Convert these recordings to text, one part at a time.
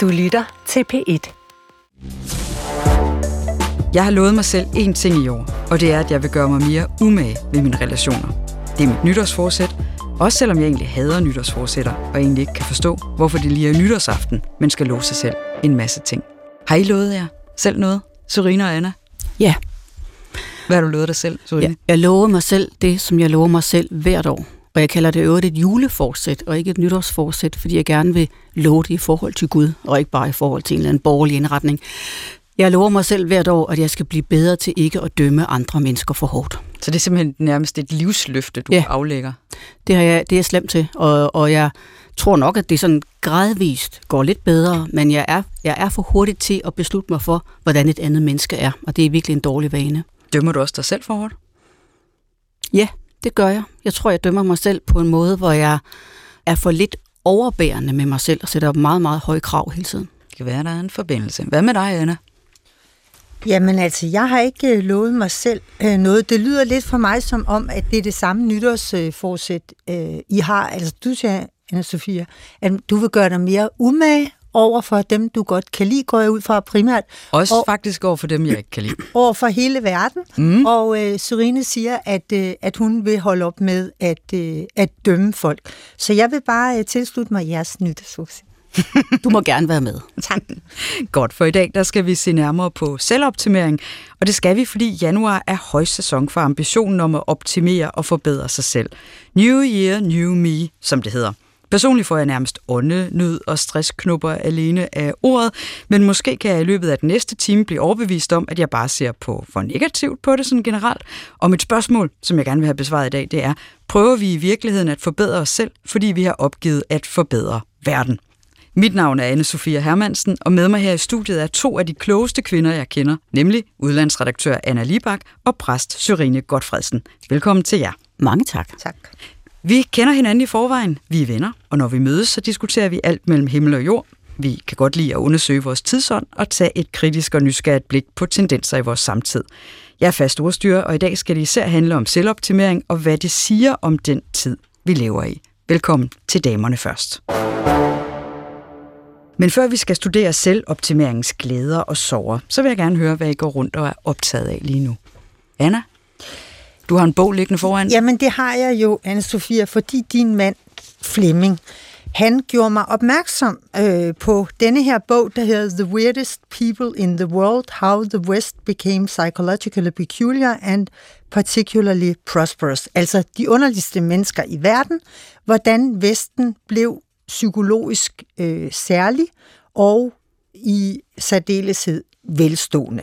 Du lytter til P1. Jeg har lovet mig selv én ting i år, og det er, at jeg vil gøre mig mere umage ved mine relationer. Det er mit nytårsforsæt, også selvom jeg egentlig hader nytårsforsætter, og egentlig ikke kan forstå, hvorfor det lige er nytårsaften, men skal love sig selv en masse ting. Har I lovet jer selv noget, Serena og Anna? Ja. Hvad har du lovet dig selv, Serena? Jeg, jeg lover mig selv det, som jeg lover mig selv hvert år. Og jeg kalder det øvrigt et juleforsæt, og ikke et nytårsforsæt, fordi jeg gerne vil love det i forhold til Gud, og ikke bare i forhold til en eller anden borgerlig indretning. Jeg lover mig selv hvert år, at jeg skal blive bedre til ikke at dømme andre mennesker for hårdt. Så det er simpelthen nærmest et livsløfte, du Ja. aflægger. Det, har jeg, det er jeg slemt til, og, og jeg tror nok, at det sådan gradvist går lidt bedre, men jeg er, jeg er for hurtigt til at beslutte mig for, hvordan et andet menneske er, og det er virkelig en dårlig vane. Dømmer du også dig selv for hårdt? Ja, det gør jeg. Jeg tror, jeg dømmer mig selv på en måde, hvor jeg er for lidt overbærende med mig selv og sætter meget, meget høje krav hele tiden. Det kan være, der er en forbindelse. Hvad med dig, Anna? Jamen altså, jeg har ikke øh, lovet mig selv øh, noget. Det lyder lidt for mig som om, at det er det samme nytårsforsæt, øh, I har. Altså, du siger, anna Sofia, at du vil gøre dig mere umage over for dem, du godt kan lide, går jeg ud fra primært, Også Og- faktisk over for dem, jeg ikke kan lide. over for hele verden. Mm. Og øh, Serine siger, at, øh, at hun vil holde op med at, øh, at dømme folk. Så jeg vil bare øh, tilslutte mig jeres nytårsforsæt. Du må gerne være med. Tak. Godt, for i dag der skal vi se nærmere på selvoptimering, og det skal vi, fordi januar er højsæson for ambitionen om at optimere og forbedre sig selv. New Year, New Me, som det hedder. Personligt får jeg nærmest åndenød og stressknupper alene af ordet, men måske kan jeg i løbet af den næste time blive overbevist om, at jeg bare ser på for negativt på det sådan generelt. Og mit spørgsmål, som jeg gerne vil have besvaret i dag, det er, prøver vi i virkeligheden at forbedre os selv, fordi vi har opgivet at forbedre verden? Mit navn er anne Sofia Hermansen, og med mig her i studiet er to af de klogeste kvinder, jeg kender, nemlig udlandsredaktør Anna Libak og præst Sørine Godfredsen. Velkommen til jer. Mange tak. tak. Vi kender hinanden i forvejen, vi er venner, og når vi mødes, så diskuterer vi alt mellem himmel og jord. Vi kan godt lide at undersøge vores tidsånd og tage et kritisk og nysgerrigt blik på tendenser i vores samtid. Jeg er fast ordstyrer, og i dag skal det især handle om selvoptimering og hvad det siger om den tid, vi lever i. Velkommen til damerne først. Men før vi skal studere selvoptimeringens glæder og sorger, så vil jeg gerne høre, hvad I går rundt og er optaget af lige nu. Anna, du har en bog liggende foran. Jamen, det har jeg jo, anne Sofia, fordi din mand, Flemming, han gjorde mig opmærksom øh, på denne her bog, der hedder The Weirdest People in the World, How the West Became Psychologically Peculiar and Particularly Prosperous. Altså de underligste mennesker i verden, hvordan Vesten blev psykologisk øh, særlig og i særdeleshed velstående.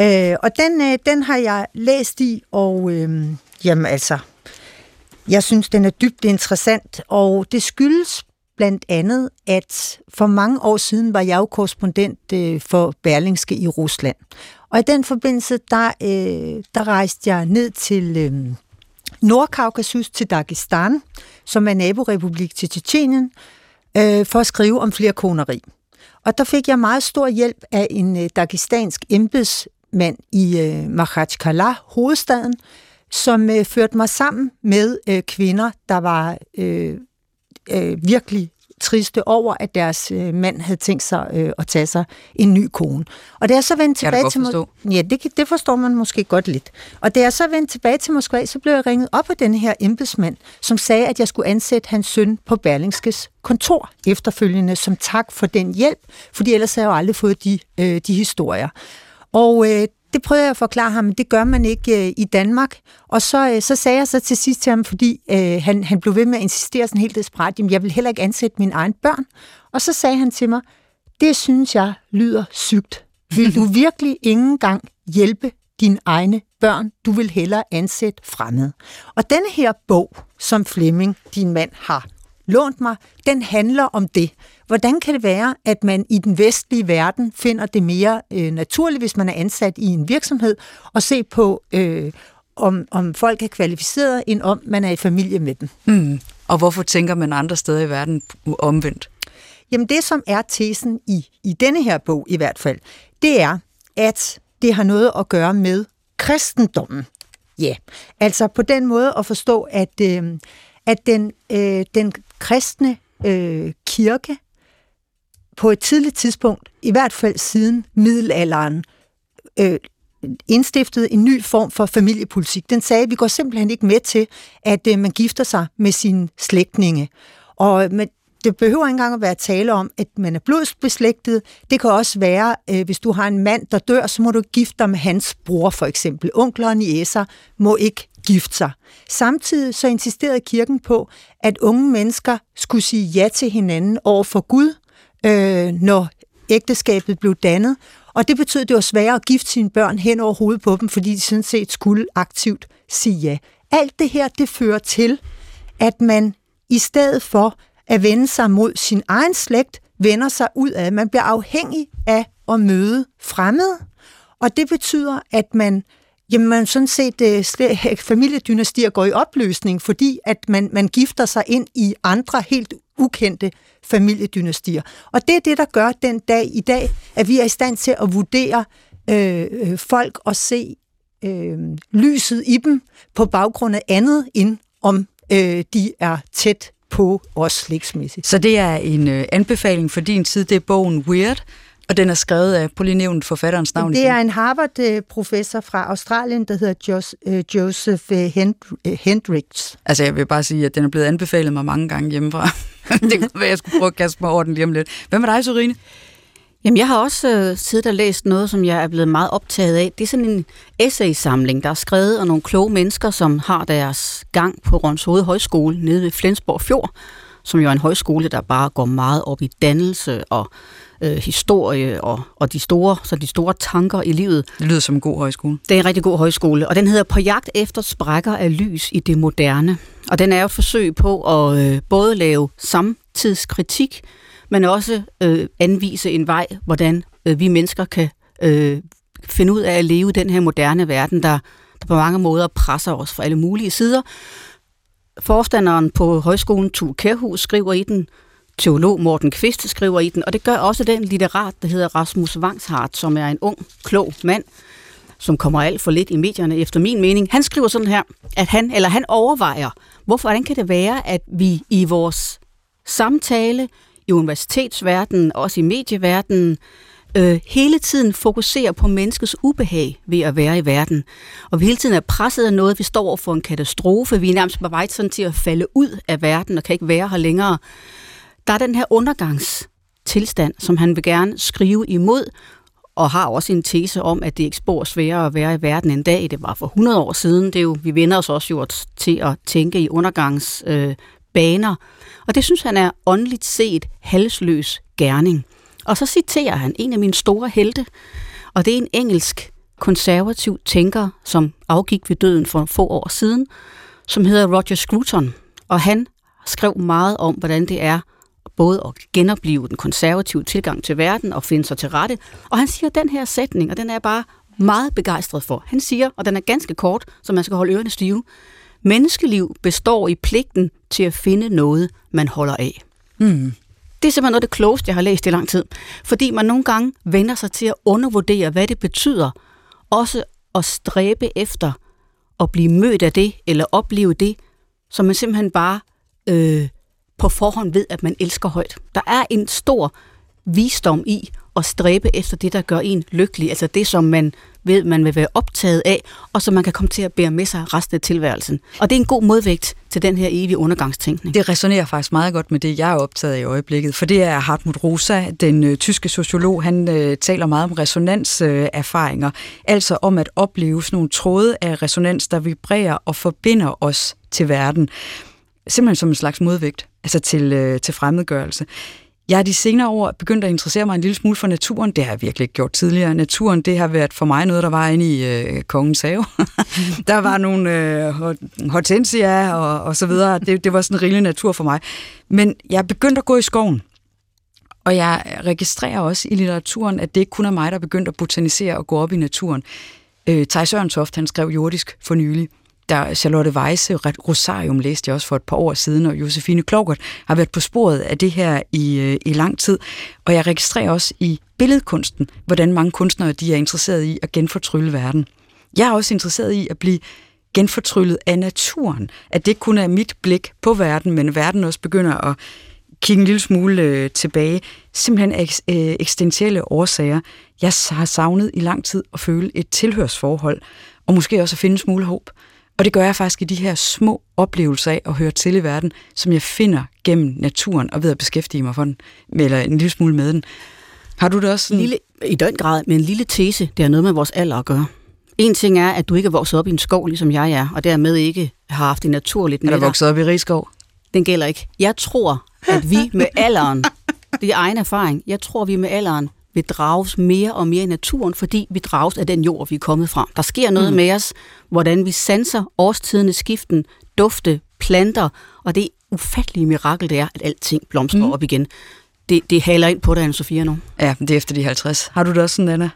Øh, og den, øh, den har jeg læst i, og øh, jamen altså, jeg synes, den er dybt interessant, og det skyldes blandt andet, at for mange år siden var jeg jo korrespondent øh, for Berlingske i Rusland. Og i den forbindelse, der, øh, der rejste jeg ned til øh, Nordkaukasus, til Dagestan, som er naborepublik til Tjetjenien, øh, for at skrive om flere koneri. Og der fik jeg meget stor hjælp af en øh, dagestansk embedsmand i øh, Makhachkala, hovedstaden, som øh, førte mig sammen med øh, kvinder, der var øh, øh, virkelig triste over, at deres øh, mand havde tænkt sig øh, at tage sig en ny kone. Og da jeg så vendte tilbage til Mo- forstå. Ja, det, det forstår man måske godt lidt. Og da jeg så vendte tilbage til Moskva, så blev jeg ringet op af denne her embedsmand, som sagde, at jeg skulle ansætte hans søn på Berlingskes kontor efterfølgende som tak for den hjælp, fordi ellers havde jeg jo aldrig fået de, øh, de historier. Og øh, det prøvede jeg at forklare ham, men det gør man ikke øh, i Danmark. Og så, øh, så sagde jeg så til sidst til ham, fordi øh, han, han blev ved med at insistere sådan helt desperat, jamen jeg vil heller ikke ansætte mine egne børn. Og så sagde han til mig, det synes jeg lyder sygt. Vil du virkelig ingen gang hjælpe dine egne børn? Du vil hellere ansætte fremmede. Og denne her bog, som Flemming, din mand, har lånt mig, den handler om det. Hvordan kan det være, at man i den vestlige verden finder det mere øh, naturligt, hvis man er ansat i en virksomhed, og se på, øh, om, om folk er kvalificerede, end om man er i familie med dem? Mm. Og hvorfor tænker man andre steder i verden omvendt? Jamen det, som er tesen i, i denne her bog i hvert fald, det er, at det har noget at gøre med kristendommen. Ja, altså på den måde at forstå, at, øh, at den, øh, den kristne øh, kirke på et tidligt tidspunkt, i hvert fald siden middelalderen, øh, indstiftet en ny form for familiepolitik. Den sagde, at vi går simpelthen ikke med til, at øh, man gifter sig med sine slægtninge. Og med, det behøver ikke engang at være tale om, at man er blodsbeslægtet. Det kan også være, øh, hvis du har en mand, der dør, så må du gifte dig med hans bror, for eksempel. Onkler og niæser må ikke gifte sig. Samtidig så insisterede kirken på, at unge mennesker skulle sige ja til hinanden over for Gud, øh, når ægteskabet blev dannet. Og det betød, at det var sværere at gifte sine børn hen over hovedet på dem, fordi de sådan set skulle aktivt sige ja. Alt det her, det fører til, at man i stedet for at vende sig mod sin egen slægt, vender sig ud af. Man bliver afhængig af at møde fremmede, og det betyder, at man Jamen, sådan set, øh, familiedynastier går i opløsning, fordi at man, man gifter sig ind i andre helt ukendte familiedynastier. Og det er det, der gør den dag i dag, at vi er i stand til at vurdere øh, øh folk og se øh, lyset i dem på baggrund af andet, end om øh, de er tæt på os slægtsmæssigt. Så det er en øh, anbefaling for din tid, det er bogen Weird, og den er skrevet af, på lige nævnt forfatterens navn. Det er en Harvard-professor fra Australien, der hedder øh, Joseph øh, øh, Hendricks. Altså jeg vil bare sige, at den er blevet anbefalet mig mange gange hjemmefra. det kunne være, jeg skulle prøve at kaste mig over den lige om lidt. Hvad med dig, Sorine? Jamen, jeg har også øh, siddet og læst noget, som jeg er blevet meget optaget af. Det er sådan en essay-samling, der er skrevet af nogle kloge mennesker, som har deres gang på Rønshoved Højskole nede ved Flensborg Fjord, som jo er en højskole, der bare går meget op i dannelse og øh, historie og, og de store, så de store tanker i livet. Det lyder som en god højskole. Det er en rigtig god højskole, og den hedder På jagt efter sprækker af lys i det moderne. Og den er jo et forsøg på at øh, både lave samtidskritik, men også øh, anvise en vej, hvordan øh, vi mennesker kan øh, finde ud af at leve i den her moderne verden, der, der på mange måder presser os fra alle mulige sider. Forstanderen på højskolen, Tue Kærhus, skriver i den, teolog Morten Kvist skriver i den, og det gør også den litterat, der hedder Rasmus Vangshardt, som er en ung, klog mand, som kommer alt for lidt i medierne efter min mening. Han skriver sådan her, at han, eller han overvejer, hvorfor, hvordan kan det være, at vi i vores samtale, i universitetsverdenen, også i medieverdenen, øh, hele tiden fokuserer på menneskets ubehag ved at være i verden. Og vi hele tiden er presset af noget, vi står over for en katastrofe, vi er nærmest på vej sådan til at falde ud af verden og kan ikke være her længere. Der er den her undergangstilstand, som han vil gerne skrive imod, og har også en tese om, at det ikke spor sværere at være i verden end dag. Det var for 100 år siden. Det er jo, vi vender os også gjort til at tænke i undergangsbaner. Øh, baner. og det synes han er åndeligt set halsløs gerning. Og så citerer han en af mine store helte, og det er en engelsk konservativ tænker, som afgik ved døden for få år siden, som hedder Roger Scruton. Og han skrev meget om, hvordan det er både at genopleve den konservative tilgang til verden og finde sig til rette. Og han siger den her sætning, og den er bare meget begejstret for. Han siger, og den er ganske kort, så man skal holde ørerne stive, menneskeliv består i pligten til at finde noget, man holder af. Mm. Det er simpelthen noget af det klogeste, jeg har læst i lang tid. Fordi man nogle gange vender sig til at undervurdere, hvad det betyder. Også at stræbe efter at blive mødt af det, eller opleve det, som man simpelthen bare øh, på forhånd ved, at man elsker højt. Der er en stor visdom i at stræbe efter det, der gør en lykkelig. Altså det, som man ved, man vil være optaget af, og som man kan komme til at bære med sig resten af tilværelsen. Og det er en god modvægt til den her evige undergangstænkning. Det resonerer faktisk meget godt med det, jeg er optaget af i øjeblikket, for det er Hartmut Rosa, den ø, tyske sociolog, han ø, taler meget om resonanserfaringer, øh, altså om at opleve sådan nogle tråde af resonans, der vibrerer og forbinder os til verden simpelthen som en slags modvægt altså til, øh, til fremmedgørelse. Jeg er de senere år begyndt at interessere mig en lille smule for naturen. Det har jeg virkelig ikke gjort tidligere. Naturen, det har været for mig noget, der var inde i øh, kongens have. der var nogle øh, hortensia og, og så videre. Det, det var sådan en rigelig natur for mig. Men jeg er begyndt at gå i skoven. Og jeg registrerer også i litteraturen, at det ikke kun er mig, der er begyndt at botanisere og gå op i naturen. Øh, Thijs Ørntoft, han skrev jordisk for nylig der Charlotte Weisse, Rosarium læste jeg også for et par år siden, og Josefine Klogert har været på sporet af det her i, øh, i lang tid. Og jeg registrerer også i billedkunsten, hvordan mange kunstnere de er interesseret i at genfortrylle verden. Jeg er også interesseret i at blive genfortryllet af naturen. At det kun er mit blik på verden, men verden også begynder at kigge en lille smule øh, tilbage. Simpelthen af eks, øh, eksistentielle årsager. Jeg har savnet i lang tid at føle et tilhørsforhold, og måske også at finde en smule håb. Og det gør jeg faktisk i de her små oplevelser af at høre til i verden, som jeg finder gennem naturen og ved at beskæftige mig for den, eller en lille smule med den. Har du det også sådan? Lille, I den grad, men en lille tese, det har noget med vores alder at gøre. En ting er, at du ikke er vokset op i en skov, ligesom jeg er, og dermed ikke har haft det naturligt Er der vokset op i Rigskov? Den gælder ikke. Jeg tror, at vi med alderen, det er egen erfaring, jeg tror, vi med alderen vil drages mere og mere i naturen, fordi vi drages af den jord, vi er kommet fra. Der sker noget mm. med os, hvordan vi sanser årstiderne skiften, dufte, planter, og det ufattelige mirakel, det er, at alting blomstrer mm. op igen. Det, det haler ind på dig, Anne-Sophia, nu. Ja, det er efter de 50. Har du det også sådan, Anna?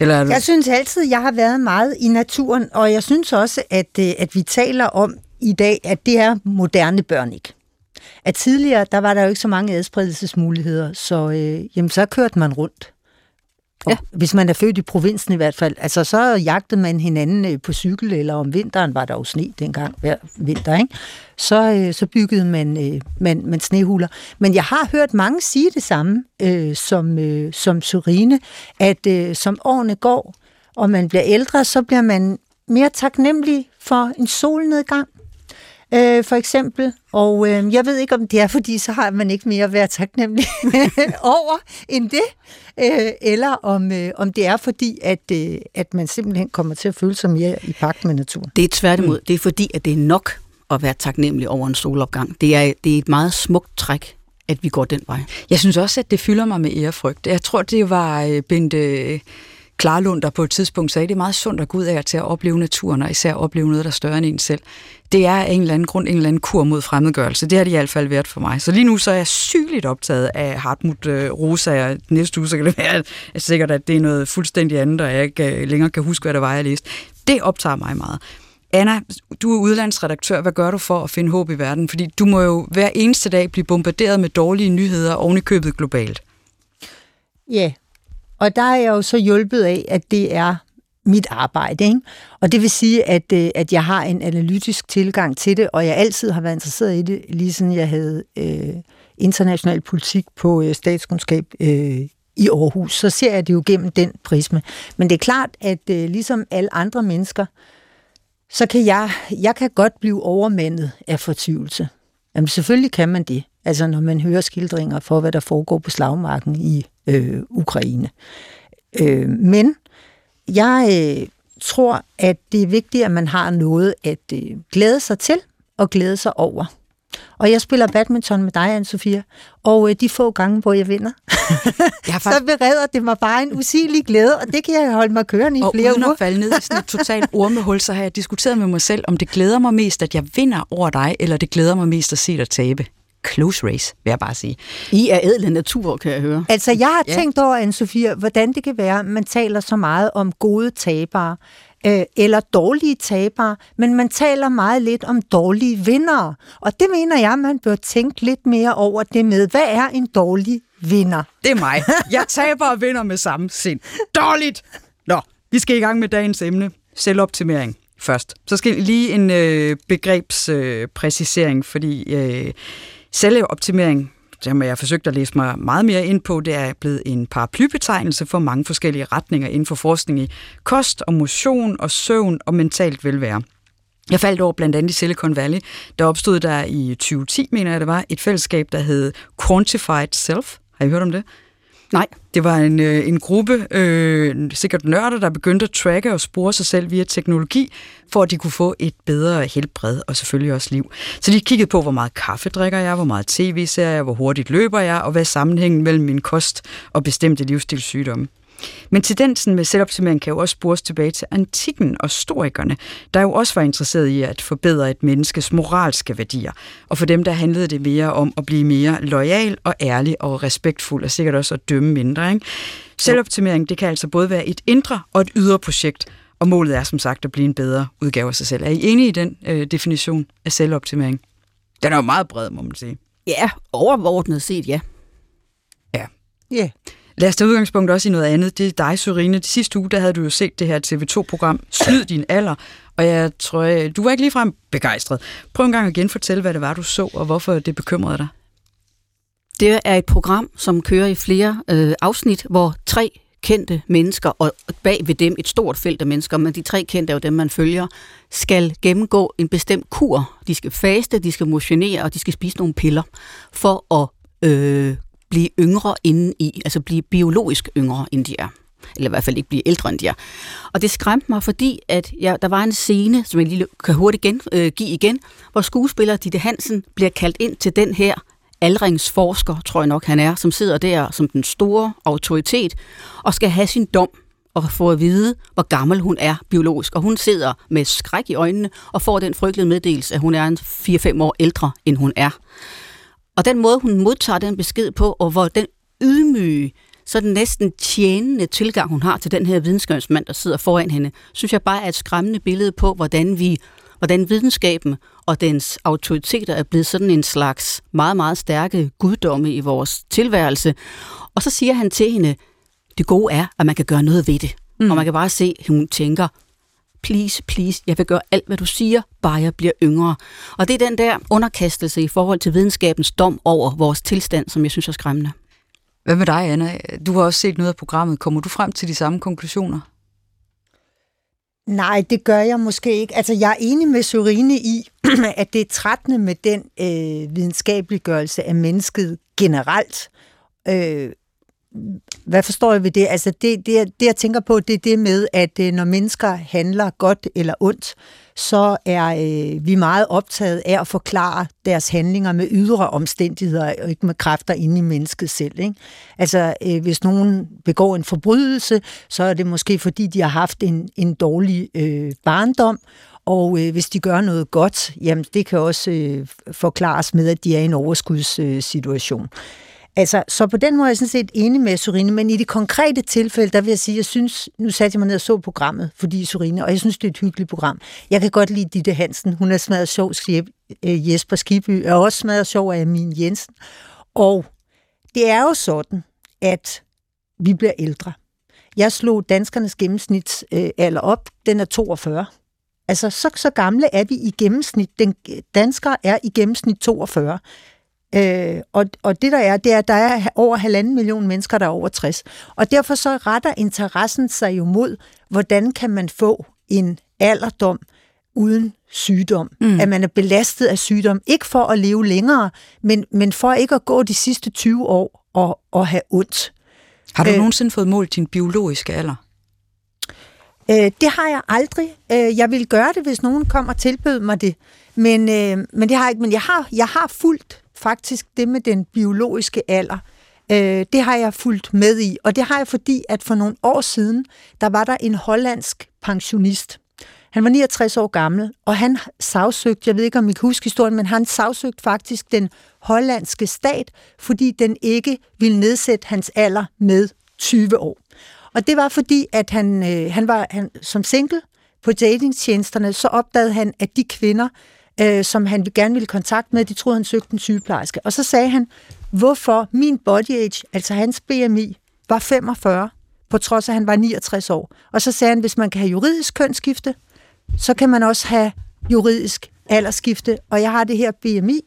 Eller er du... Jeg synes altid, jeg har været meget i naturen, og jeg synes også, at, øh, at vi taler om i dag, at det er moderne børn ikke. At tidligere, der var der jo ikke så mange adspredelsesmuligheder, så, øh, jamen, så kørte man rundt. Ja. Hvis man er født i provinsen i hvert fald. Altså, så jagtede man hinanden øh, på cykel, eller om vinteren var der jo sne dengang, hver vinter, ikke? Så, øh, så byggede man, øh, man, man snehuler. Men jeg har hørt mange sige det samme øh, som, øh, som Surine, at øh, som årene går, og man bliver ældre, så bliver man mere taknemmelig for en solnedgang, øh, for eksempel. Og øh, jeg ved ikke, om det er, fordi så har man ikke mere at være taknemmelig over end det, øh, eller om, øh, om det er fordi, at, øh, at man simpelthen kommer til at føle sig mere i pagt med naturen. Det er tværtimod. Mm. Det er fordi, at det er nok at være taknemmelig over en solopgang. Det er, det er et meget smukt træk at vi går den vej. Jeg synes også, at det fylder mig med ærefrygt. Jeg tror, det var øh, Bente Klarlund, der på et tidspunkt sagde, at det er meget sundt at gå ud af til at opleve naturen, og især opleve noget, der er større end en selv. Det er en eller anden grund, en eller anden kur mod fremmedgørelse. Det har det i hvert fald været for mig. Så lige nu så er jeg sygeligt optaget af Hartmut øh, Rosa, og næste uge så kan det være at sikkert, at det er noget fuldstændig andet, og jeg ikke øh, længere kan huske, hvad der var, jeg læste. Det optager mig meget. Anna, du er udlandsredaktør. Hvad gør du for at finde håb i verden? Fordi du må jo hver eneste dag blive bombarderet med dårlige nyheder oven i købet globalt. Ja, og der er jeg jo så hjulpet af, at det er mit arbejde. Ikke? Og det vil sige, at, øh, at jeg har en analytisk tilgang til det, og jeg altid har været interesseret i det, lige siden jeg havde øh, international politik på øh, statskundskab øh, i Aarhus. Så ser jeg det jo gennem den prisme. Men det er klart, at øh, ligesom alle andre mennesker, så kan jeg, jeg kan godt blive overmandet af fortvivlelse. Jamen selvfølgelig kan man det. Altså når man hører skildringer for, hvad der foregår på slagmarken i øh, Ukraine. Øh, men jeg øh, tror, at det er vigtigt, at man har noget at øh, glæde sig til og glæde sig over. Og jeg spiller badminton med dig, Anne-Sophia, og øh, de få gange, hvor jeg vinder, jeg faktisk... så bereder det mig bare en usigelig glæde, og det kan jeg holde mig kørende i og flere uden uger. at falde ned i sådan et totalt ormehul, så har jeg diskuteret med mig selv, om det glæder mig mest, at jeg vinder over dig, eller det glæder mig mest at se dig tabe close race, vil jeg bare sige. I er ædle natur, kan jeg høre. Altså, jeg har ja. tænkt over, anne Sofia, hvordan det kan være, at man taler så meget om gode tabere, øh, eller dårlige tabere, men man taler meget lidt om dårlige vindere. Og det mener jeg, man bør tænke lidt mere over det med, hvad er en dårlig vinder? Det er mig. Jeg taber og vinder med samme sind. Dårligt! Nå, vi skal i gang med dagens emne. Selvoptimering først. Så skal lige en øh, begrebspræcisering, øh, fordi øh, Selvoptimering, som jeg har forsøgt at læse mig meget mere ind på, det er blevet en paraplybetegnelse for mange forskellige retninger inden for forskning i kost og motion og søvn og mentalt velvære. Jeg faldt over blandt andet i Silicon Valley. Der opstod der i 2010, mener jeg det var, et fællesskab, der hed Quantified Self. Har I hørt om det? Nej. Det var en, øh, en gruppe, øh, sikkert nørder, der begyndte at tracke og spore sig selv via teknologi, for at de kunne få et bedre helbred og selvfølgelig også liv. Så de kiggede på, hvor meget kaffe drikker jeg, hvor meget tv ser jeg, hvor hurtigt løber jeg, og hvad er sammenhængen mellem min kost og bestemte livsstilssygdomme. Men tendensen med selvoptimering kan jo også spores tilbage til antikken og storikerne, der jo også var interesseret i at forbedre et menneskes moralske værdier. Og for dem, der handlede det mere om at blive mere lojal og ærlig og respektfuld, og sikkert også at dømme mindre. Ikke? Selvoptimering, det kan altså både være et indre og et ydre projekt, og målet er som sagt at blive en bedre udgave af sig selv. Er I enige i den øh, definition af selvoptimering? Den er jo meget bred, må man sige. Ja, overordnet set, ja. Ja. Ja. Lad os tage udgangspunkt også i noget andet. Det er dig, Sørine. De sidste uge, der havde du jo set det her TV2-program, Snyd din alder, og jeg tror, du var ikke ligefrem begejstret. Prøv en gang at genfortælle, hvad det var, du så, og hvorfor det bekymrede dig. Det er et program, som kører i flere øh, afsnit, hvor tre kendte mennesker, og bag ved dem et stort felt af mennesker, men de tre kendte er jo dem, man følger, skal gennemgå en bestemt kur. De skal faste, de skal motionere, og de skal spise nogle piller for at øh, blive yngre inden i, altså blive biologisk yngre, end de er. Eller i hvert fald ikke blive ældre, end de er. Og det skræmte mig, fordi at jeg, der var en scene, som jeg lige kan hurtigt gen, øh, give igen, hvor skuespiller Ditte Hansen bliver kaldt ind til den her aldringsforsker, tror jeg nok han er, som sidder der som den store autoritet, og skal have sin dom og få at vide, hvor gammel hun er biologisk. Og hun sidder med skræk i øjnene og får den frygtelige meddelelse, at hun er en 4-5 år ældre, end hun er. Og den måde, hun modtager den besked på, og hvor den ydmyge, så den næsten tjenende tilgang, hun har til den her videnskabsmand, der sidder foran hende, synes jeg bare er et skræmmende billede på, hvordan vi hvordan videnskaben og dens autoriteter er blevet sådan en slags meget, meget stærke guddomme i vores tilværelse. Og så siger han til hende, det gode er, at man kan gøre noget ved det. Mm. Og man kan bare se, at hun tænker, please, please, jeg vil gøre alt, hvad du siger, bare jeg bliver yngre. Og det er den der underkastelse i forhold til videnskabens dom over vores tilstand, som jeg synes er skræmmende. Hvad med dig, Anna? Du har også set noget af programmet. Kommer du frem til de samme konklusioner? Nej, det gør jeg måske ikke. Altså, jeg er enig med Sorine i, at det er trættende med den øh, videnskabeliggørelse af mennesket generelt. Øh, hvad forstår jeg ved det? Altså det, det, det, jeg tænker på, det er det med, at øh, når mennesker handler godt eller ondt, så er øh, vi meget optaget af at forklare deres handlinger med ydre omstændigheder, og ikke med kræfter inde i mennesket selv. Ikke? Altså, øh, hvis nogen begår en forbrydelse, så er det måske fordi, de har haft en, en dårlig øh, barndom, og øh, hvis de gør noget godt, jamen det kan også øh, forklares med, at de er i en overskudssituation. Øh, Altså, så på den måde er jeg sådan set enig med Sorine, men i det konkrete tilfælde, der vil jeg sige, jeg synes, nu satte jeg mig ned og så programmet, fordi Sorine, og jeg synes, det er et hyggeligt program. Jeg kan godt lide Ditte Hansen, hun er smadret sjov, øh, Jesper Skiby er også smadret sjov af Amin Jensen. Og det er jo sådan, at vi bliver ældre. Jeg slog danskernes gennemsnitsalder op, den er 42. Altså, så, så gamle er vi i gennemsnit. Den, danskere er i gennemsnit 42. Øh, og, og det der er, det er, at der er over halvanden million mennesker, der er over 60. Og derfor så retter interessen sig jo mod, hvordan kan man få en alderdom uden sygdom. Mm. At man er belastet af sygdom. Ikke for at leve længere, men, men for ikke at gå de sidste 20 år og, og have ondt. Har du øh, nogensinde fået målt din biologiske alder? Øh, det har jeg aldrig. Øh, jeg vil gøre det, hvis nogen kommer og tilbød mig det. Men, øh, men det har jeg ikke. Men jeg har, jeg har fulgt faktisk det med den biologiske alder. Øh, det har jeg fulgt med i, og det har jeg fordi, at for nogle år siden, der var der en hollandsk pensionist. Han var 69 år gammel, og han sagsøgte, jeg ved ikke om I kan huske historien, men han sagsøgte faktisk den hollandske stat, fordi den ikke ville nedsætte hans alder med 20 år. Og det var fordi, at han, øh, han var han, som single på datingtjenesterne, så opdagede han, at de kvinder, øh, som han gerne ville kontakt med. De troede, han søgte en sygeplejerske. Og så sagde han, hvorfor min body age, altså hans BMI, var 45, på trods af, at han var 69 år. Og så sagde han, hvis man kan have juridisk kønsskifte, så kan man også have juridisk aldersskifte, og jeg har det her BMI.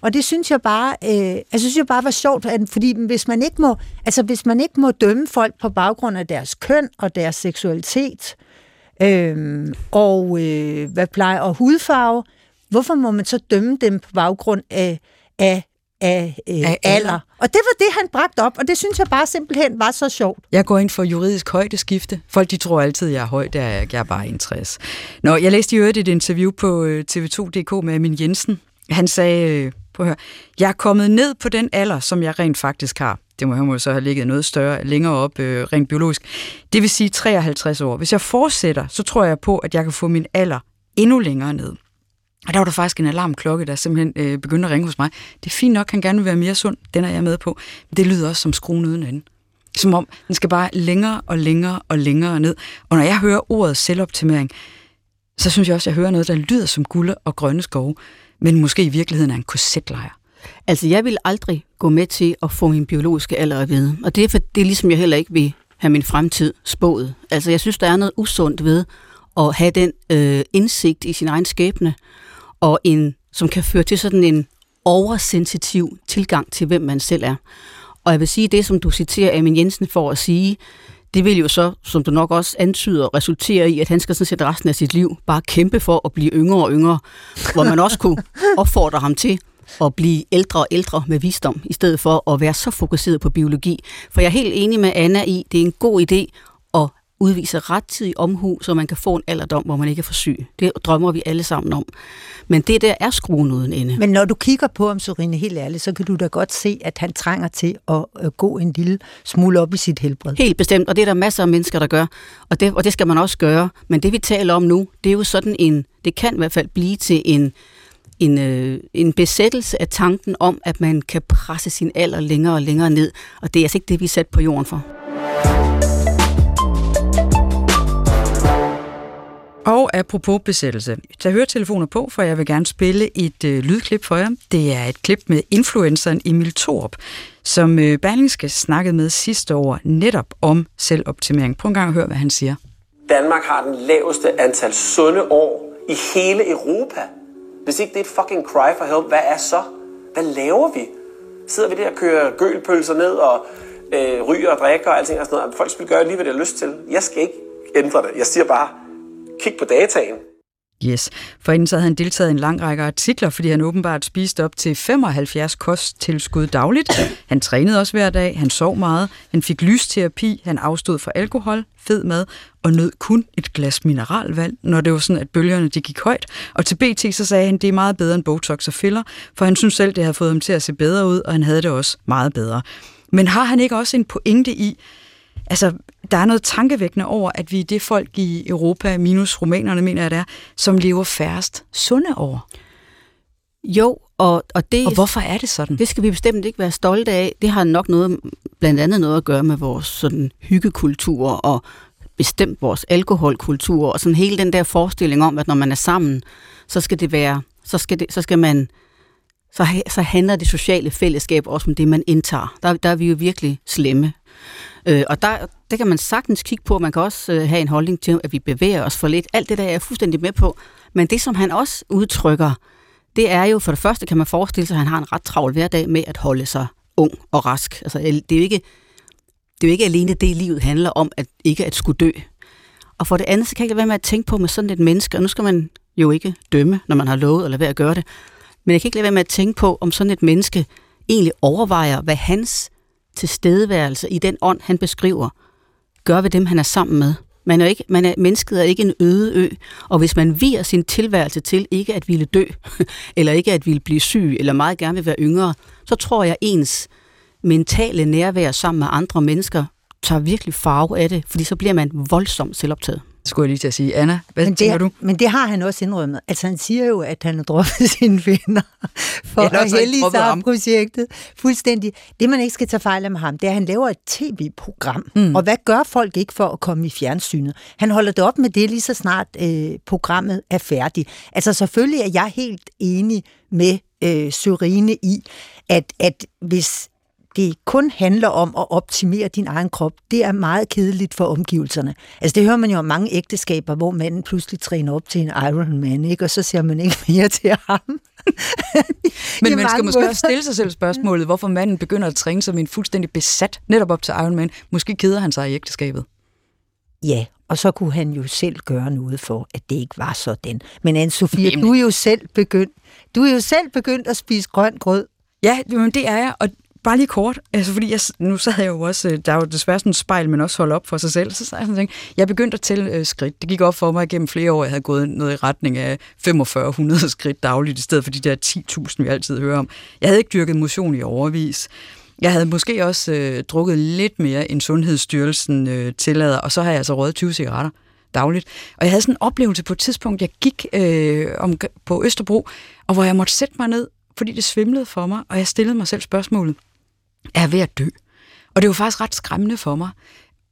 Og det synes jeg bare, øh, altså synes jeg bare var sjovt, at, fordi hvis man ikke må, altså hvis man ikke må dømme folk på baggrund af deres køn og deres seksualitet, øh, og øh, hvad plejer, og hudfarve, hvorfor må man så dømme dem på baggrund af, af af, øh, af alder. Og det var det, han bragte op, og det synes jeg bare simpelthen var så sjovt. Jeg går ind for juridisk højdeskifte. Folk de tror altid, jeg er høj, der er jeg, er bare 61. Nå, jeg læste i øvrigt et interview på øh, TV2.dk med Amin Jensen. Han sagde, øh, på hør, jeg er kommet ned på den alder, som jeg rent faktisk har. Det må han så have ligget noget større, længere op, øh, rent biologisk. Det vil sige 53 år. Hvis jeg fortsætter, så tror jeg på, at jeg kan få min alder endnu længere ned. Og der var der faktisk en alarmklokke, der simpelthen øh, begyndte at ringe hos mig. Det er fint nok, han gerne vil være mere sund. Den er jeg med på. Men det lyder også som skruen uden anden. Som om, den skal bare længere og længere og længere ned. Og når jeg hører ordet selvoptimering, så synes jeg også, at jeg hører noget, der lyder som gulde og grønne skove, men måske i virkeligheden er en korsetlejr. Altså, jeg vil aldrig gå med til at få min biologiske alder at vide. Og det er, for, det er ligesom jeg heller ikke vil have min fremtid spået. Altså, jeg synes, der er noget usundt ved at have den øh, indsigt i sin egen skæbne, og en, som kan føre til sådan en oversensitiv tilgang til, hvem man selv er. Og jeg vil sige, det som du citerer Amin Jensen for at sige, det vil jo så, som du nok også antyder, resultere i, at han skal sådan set resten af sit liv bare kæmpe for at blive yngre og yngre, hvor man også kunne opfordre ham til at blive ældre og ældre med visdom, i stedet for at være så fokuseret på biologi. For jeg er helt enig med Anna i, det er en god idé at udvise rettidig omhu, så man kan få en alderdom, hvor man ikke er for syg. Det drømmer vi alle sammen om. Men det der er skruen uden ende. Men når du kigger på ham, Sorine, helt ærligt, så kan du da godt se, at han trænger til at gå en lille smule op i sit helbred. Helt bestemt, og det er der masser af mennesker, der gør. Og det, og det skal man også gøre. Men det vi taler om nu, det er jo sådan en, det kan i hvert fald blive til en, en, øh, en besættelse af tanken om, at man kan presse sin alder længere og længere ned. Og det er altså ikke det, vi er sat på jorden for. Og apropos besættelse, tag høretelefoner på, for jeg vil gerne spille et øh, lydklip for jer. Det er et klip med influenceren Emil Thorup, som øh, Berlingske snakkede med sidste år netop om selvoptimering. Prøv en gang at høre, hvad han siger. Danmark har den laveste antal sunde år i hele Europa. Hvis ikke det er et fucking cry for help, hvad er så? Hvad laver vi? Sidder vi der og kører gølpølser ned og øh, ryger og drikker og alting og sådan noget? Folk skal gøre lige, hvad de har lyst til. Jeg skal ikke ændre det. Jeg siger bare, kig på dataen. Yes, for inden så havde han deltaget i en lang række artikler, fordi han åbenbart spiste op til 75 kosttilskud dagligt. Han trænede også hver dag, han sov meget, han fik lysterapi, han afstod fra alkohol, fed mad og nød kun et glas mineralvand, når det var sådan, at bølgerne de gik højt. Og til BT så sagde han, at det er meget bedre end Botox og filler, for han synes selv, det havde fået ham til at se bedre ud, og han havde det også meget bedre. Men har han ikke også en pointe i, altså, der er noget tankevækkende over, at vi er det folk i Europa, minus rumænerne, mener jeg det er, som lever færrest sunde år. Jo, og, og, det, og hvorfor er det sådan? Det skal vi bestemt ikke være stolte af. Det har nok noget, blandt andet noget at gøre med vores sådan, hyggekultur og bestemt vores alkoholkultur og sådan hele den der forestilling om, at når man er sammen, så skal det være, så skal, det, så skal man, så, så handler det sociale fællesskab også om det, man indtager. Der, der er vi jo virkelig slemme. Øh, og der, det kan man sagtens kigge på. Man kan også øh, have en holdning til, at vi bevæger os for lidt. Alt det der er jeg fuldstændig med på. Men det, som han også udtrykker, det er jo, for det første kan man forestille sig, at han har en ret travl hverdag med at holde sig ung og rask. Altså, det er jo ikke, det er jo ikke alene det, livet handler om, at ikke at skulle dø. Og for det andet, så kan jeg ikke lade være med at tænke på med sådan et menneske, og nu skal man jo ikke dømme, når man har lovet at lade være at gøre det, men jeg kan ikke lade være med at tænke på, om sådan et menneske egentlig overvejer, hvad hans tilstedeværelse i den ånd, han beskriver, gør ved dem, han er sammen med. Man er ikke, man er, mennesket er ikke en øde ø, og hvis man virer sin tilværelse til ikke at ville dø, eller ikke at ville blive syg, eller meget gerne vil være yngre, så tror jeg ens mentale nærvær sammen med andre mennesker tager virkelig farve af det, fordi så bliver man voldsomt selvoptaget skulle jeg lige til at sige. Anna, hvad men det, tænker du? Men det har han også indrømmet. Altså han siger jo, at han har droppet sine venner for at hellige sig projektet. Fuldstændig. Det man ikke skal tage fejl af med ham, det er, at han laver et tv-program. Mm. Og hvad gør folk ikke for at komme i fjernsynet? Han holder det op med det lige så snart øh, programmet er færdigt. Altså selvfølgelig er jeg helt enig med øh, Sørine i, at, at hvis det kun handler om at optimere din egen krop, det er meget kedeligt for omgivelserne. Altså det hører man jo om mange ægteskaber, hvor manden pludselig træner op til en Ironman, ikke? og så ser man ikke mere til ham. Men man skal måske også stille sig selv spørgsmålet, hvorfor manden begynder at træne som en fuldstændig besat netop op til Ironman. Måske keder han sig i ægteskabet. Ja, og så kunne han jo selv gøre noget for, at det ikke var sådan. Men Anne-Sophie, du er jo selv begyndt, du er jo selv begyndt at spise grøn grød. Ja, men det er jeg, og bare lige kort, altså fordi jeg, nu sad jeg jo også, øh, der er jo desværre sådan et spejl, men også holde op for sig selv, så sad jeg sådan tænkte, jeg begyndte at tælle øh, skridt. Det gik op for mig gennem flere år, jeg havde gået noget i retning af 4500 skridt dagligt, i stedet for de der 10.000, vi altid hører om. Jeg havde ikke dyrket motion i overvis. Jeg havde måske også øh, drukket lidt mere, end Sundhedsstyrelsen øh, tillader, og så har jeg altså røget 20 cigaretter dagligt. Og jeg havde sådan en oplevelse på et tidspunkt, jeg gik øh, om, på Østerbro, og hvor jeg måtte sætte mig ned, fordi det svimlede for mig, og jeg stillede mig selv spørgsmålet, er ved at dø. Og det var faktisk ret skræmmende for mig.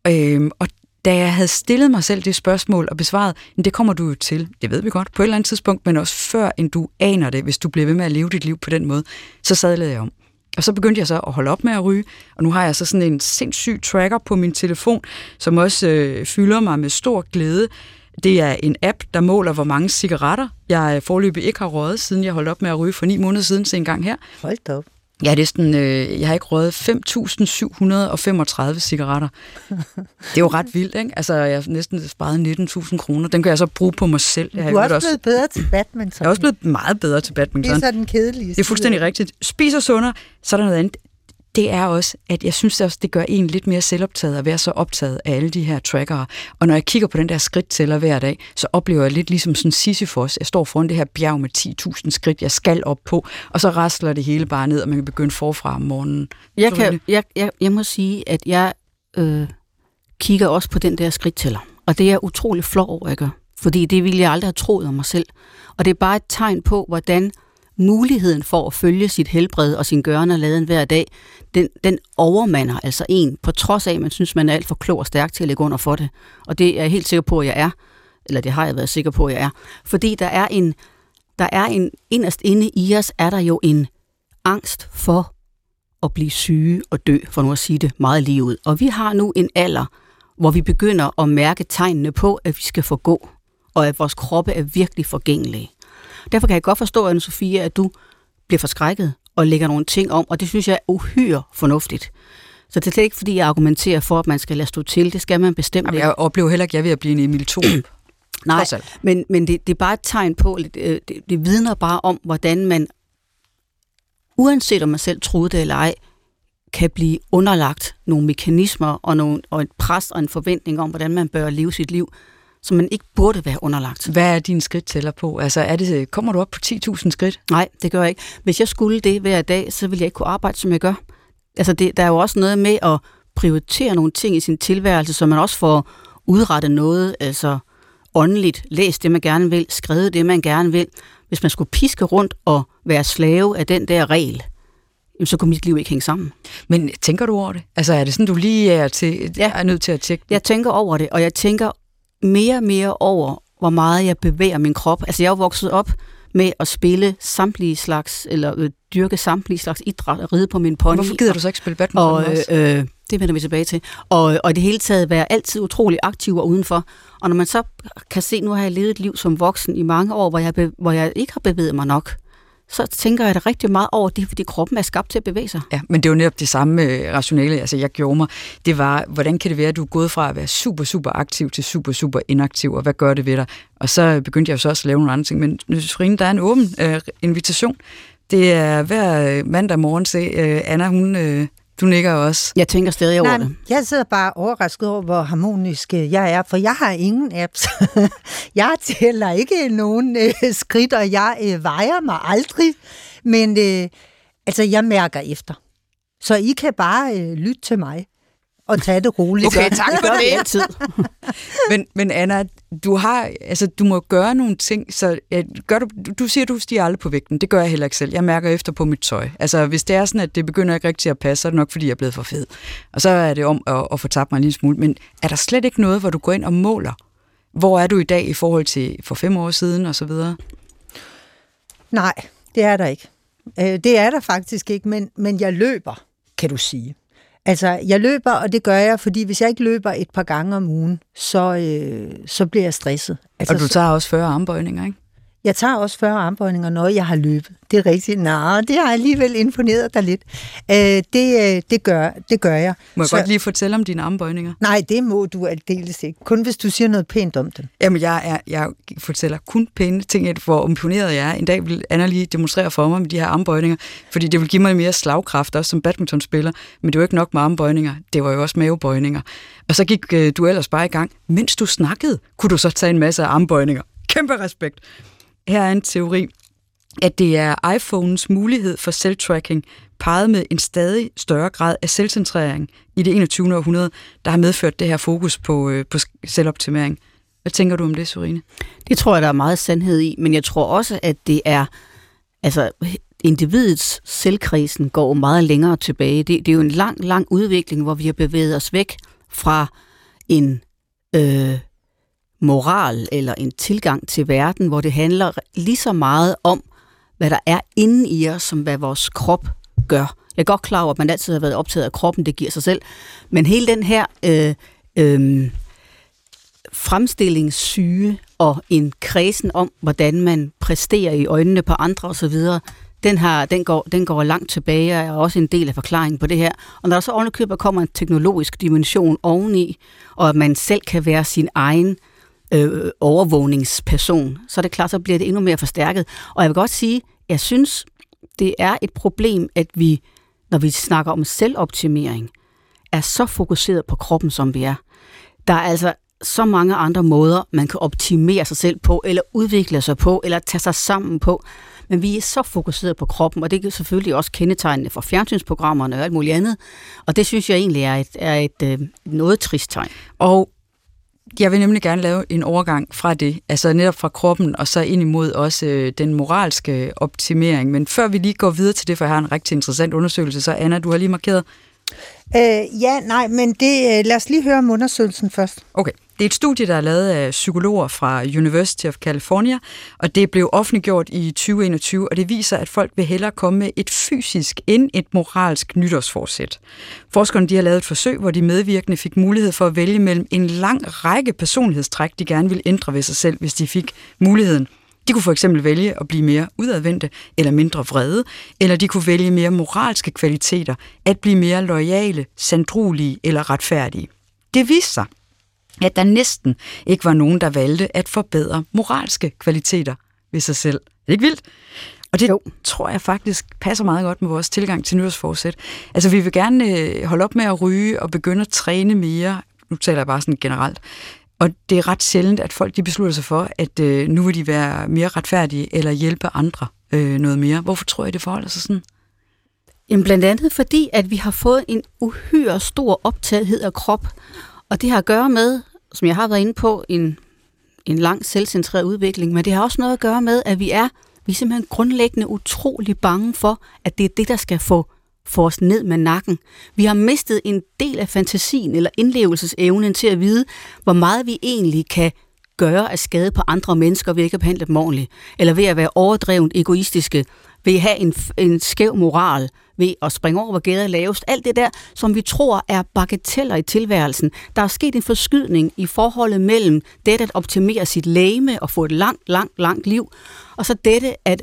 Øhm, og da jeg havde stillet mig selv det spørgsmål og besvaret, men det kommer du jo til, det ved vi godt, på et eller andet tidspunkt, men også før end du aner det, hvis du bliver ved med at leve dit liv på den måde, så sadlede jeg om. Og så begyndte jeg så at holde op med at ryge, og nu har jeg så sådan en sindssyg tracker på min telefon, som også øh, fylder mig med stor glæde. Det er en app, der måler, hvor mange cigaretter jeg øh, forløbig ikke har røget, siden jeg holdt op med at ryge for ni måneder siden til en gang her. Hold op. Det er sådan, øh, jeg har ikke røget 5.735 cigaretter. Det er jo ret vildt, ikke? Altså, jeg har næsten sparet 19.000 kroner. Den kan jeg så bruge på mig selv. Jeg du er også, også blevet bedre til badminton. Jeg er også blevet meget bedre til badminton. Det er så den kedelige Det er fuldstændig rigtigt. Spiser sundere, så er der noget andet det er også, at jeg synes også, det gør en lidt mere selvoptaget at være så optaget af alle de her trackere. Og når jeg kigger på den der skridttæller hver dag, så oplever jeg lidt ligesom sådan Sisyfos. Jeg står foran det her bjerg med 10.000 skridt, jeg skal op på, og så rasler det hele bare ned, og man kan begynde forfra om morgenen. Jeg, kan, jeg, jeg, jeg må sige, at jeg øh, kigger også på den der skridttæller. Og det er jeg utrolig flov over, jeg gør. Fordi det ville jeg aldrig have troet om mig selv. Og det er bare et tegn på, hvordan muligheden for at følge sit helbred og sin gørne og laden hver dag, den, den overmander altså en, på trods af, at man synes, man er alt for klog og stærk til at lægge under for det. Og det er jeg helt sikker på, at jeg er. Eller det har jeg været sikker på, at jeg er. Fordi der er en, der er en inderst inde i os, er der jo en angst for at blive syge og dø, for nu at sige det meget lige ud. Og vi har nu en alder, hvor vi begynder at mærke tegnene på, at vi skal forgå, og at vores kroppe er virkelig forgængelige. Derfor kan jeg godt forstå, anne Sofia, at du bliver forskrækket og lægger nogle ting om, og det synes jeg er uhyre fornuftigt. Så det er slet ikke, fordi jeg argumenterer for, at man skal lade stå til. Det skal man bestemt Jamen, Jeg oplever heller ikke, at jeg er ved at blive en Emil Thorup. Nej, men, men det, det er bare et tegn på, det, det, det vidner bare om, hvordan man, uanset om man selv troede det eller ej, kan blive underlagt nogle mekanismer og, nogle, og et pres og en forventning om, hvordan man bør leve sit liv, som man ikke burde være underlagt. Hvad er din skridt tæller på? Altså, er det, kommer du op på 10.000 skridt? Nej, det gør jeg ikke. Hvis jeg skulle det hver dag, så ville jeg ikke kunne arbejde, som jeg gør. Altså, det, der er jo også noget med at prioritere nogle ting i sin tilværelse, så man også får udrettet noget, altså åndeligt, læst det, man gerne vil, skrevet det, man gerne vil. Hvis man skulle piske rundt og være slave af den der regel, så kunne mit liv ikke hænge sammen. Men tænker du over det? Altså er det sådan, du lige er, til, ja. er nødt til at tjekke det? Jeg tænker over det, og jeg tænker mere og mere over, hvor meget jeg bevæger min krop. Altså jeg er vokset op med at spille samtlige slags, eller øh, dyrke samtlige slags idræt og ride på min pony. Hvorfor gider du så ikke spille badminton og, også? Øh, det vender vi tilbage til. Og, og det hele taget være altid utrolig aktiv og udenfor. Og når man så kan se, nu har jeg levet et liv som voksen i mange år, hvor jeg, hvor jeg ikke har bevæget mig nok, så tænker jeg da rigtig meget over det, fordi kroppen er skabt til at bevæge sig. Ja, men det er jo netop det samme øh, rationale, altså jeg gjorde mig. Det var, hvordan kan det være, at du er gået fra at være super, super aktiv til super, super inaktiv, og hvad gør det ved dig? Og så begyndte jeg jo så også at lave nogle andre ting, men Nysrine, der er en åben øh, invitation. Det er hver øh, mandag morgen, se, øh, Anna, hun øh, du nikker også. Jeg tænker stadig over Nej, det. Jeg sidder bare overrasket over, hvor harmonisk øh, jeg er, for jeg har ingen apps. jeg tæller ikke nogen øh, skridt, og jeg øh, vejer mig aldrig. Men øh, altså, jeg mærker efter. Så I kan bare øh, lytte til mig og tage det roligt. Okay, tak for det. Tid. men, men Anna, du har, altså, du må gøre nogle ting, så ja, gør du, du siger, du stiger aldrig på vægten. Det gør jeg heller ikke selv. Jeg mærker efter på mit tøj. Altså, hvis det er sådan, at det begynder ikke rigtig at passe, så er det nok, fordi jeg er blevet for fed. Og så er det om at, at få tabt mig en lille smule. Men er der slet ikke noget, hvor du går ind og måler? Hvor er du i dag i forhold til for fem år siden og så videre? Nej, det er der ikke. Øh, det er der faktisk ikke, men, men jeg løber, kan du sige. Altså, jeg løber, og det gør jeg, fordi hvis jeg ikke løber et par gange om ugen, så, øh, så bliver jeg stresset. Altså, og du tager også 40 armbøjninger, ikke? Jeg tager også 40 armbøjninger, når jeg har løbet. Det er rigtigt. Nej, det har alligevel imponeret dig lidt. Øh, det, øh, det, gør, det gør jeg. Må jeg så, godt lige fortælle om dine armbøjninger? Nej, det må du aldeles ikke. Kun hvis du siger noget pænt om dem. Jamen, jeg, er, jeg fortæller kun pæne ting, hvor imponeret jeg er. En dag vil Anna lige demonstrere for mig med de her armbøjninger, fordi det vil give mig mere slagkraft, også som badmintonspiller. Men det var ikke nok med armbøjninger, det var jo også mavebøjninger. Og så gik øh, du ellers bare i gang. Mens du snakkede, kunne du så tage en masse armbøjninger. Kæmpe respekt. Her er en teori, at det er iPhones mulighed for selvtracking, peget med en stadig større grad af selvcentrering i det 21. århundrede, der har medført det her fokus på, øh, på selvoptimering. Hvad tænker du om det, Sorine? Det tror jeg, der er meget sandhed i, men jeg tror også, at det er, altså individets selvkrisen går meget længere tilbage. Det, det er jo en lang, lang udvikling, hvor vi har bevæget os væk fra en øh, moral eller en tilgang til verden, hvor det handler lige så meget om, hvad der er inde i os, som hvad vores krop gør. Jeg er godt klar over, at man altid har været optaget af kroppen, det giver sig selv. Men hele den her øh, øh, fremstillingssyge og en kredsen om, hvordan man præsterer i øjnene på andre osv., den, har, den, går, den går langt tilbage og er også en del af forklaringen på det her. Og når der så ovenikøbet kommer en teknologisk dimension oveni, og at man selv kan være sin egen øh, overvågningsperson, så er det klart, så bliver det endnu mere forstærket. Og jeg vil godt sige, jeg synes, det er et problem, at vi, når vi snakker om selvoptimering, er så fokuseret på kroppen, som vi er. Der er altså så mange andre måder, man kan optimere sig selv på, eller udvikle sig på, eller tage sig sammen på. Men vi er så fokuseret på kroppen, og det er selvfølgelig også kendetegnende for fjernsynsprogrammerne og alt muligt andet. Og det synes jeg egentlig er et, er et, et øh, noget trist tegn. Og jeg vil nemlig gerne lave en overgang fra det, altså netop fra kroppen, og så ind imod også øh, den moralske optimering. Men før vi lige går videre til det, for jeg har en rigtig interessant undersøgelse, så Anna, du har lige markeret. Øh, ja, nej, men det, øh, lad os lige høre om undersøgelsen først. Okay. Det er et studie, der er lavet af psykologer fra University of California, og det blev offentliggjort i 2021, og det viser, at folk vil hellere komme med et fysisk end et moralsk nytårsforsæt. Forskerne de har lavet et forsøg, hvor de medvirkende fik mulighed for at vælge mellem en lang række personlighedstræk, de gerne vil ændre ved sig selv, hvis de fik muligheden. De kunne for eksempel vælge at blive mere udadvendte eller mindre vrede, eller de kunne vælge mere moralske kvaliteter, at blive mere lojale, sandruelige eller retfærdige. Det viste sig, at der næsten ikke var nogen, der valgte at forbedre moralske kvaliteter ved sig selv. Det ikke vildt? Og det jo. tror jeg faktisk passer meget godt med vores tilgang til nytårsforsæt. Altså vi vil gerne øh, holde op med at ryge og begynde at træne mere. Nu taler jeg bare sådan generelt. Og det er ret sjældent, at folk de beslutter sig for, at øh, nu vil de være mere retfærdige eller hjælpe andre øh, noget mere. Hvorfor tror jeg, det forholder sig sådan? Jamen blandt andet fordi, at vi har fået en uhyre stor optagethed af krop. Og det har at gøre med, som jeg har været inde på, en, en lang selvcentreret udvikling, men det har også noget at gøre med, at vi er, vi er simpelthen grundlæggende utrolig bange for, at det er det, der skal få, få os ned med nakken. Vi har mistet en del af fantasien eller indlevelsesevnen til at vide, hvor meget vi egentlig kan gøre af skade på andre mennesker ved ikke at behandle dem ordentligt, eller ved at være overdrevent egoistiske, ved have en, en skæv moral, ved at springe over, hvor gader er lavest. Alt det der, som vi tror er bagateller i tilværelsen. Der er sket en forskydning i forholdet mellem det at optimere sit læme og få et langt, langt, langt liv, og så dette at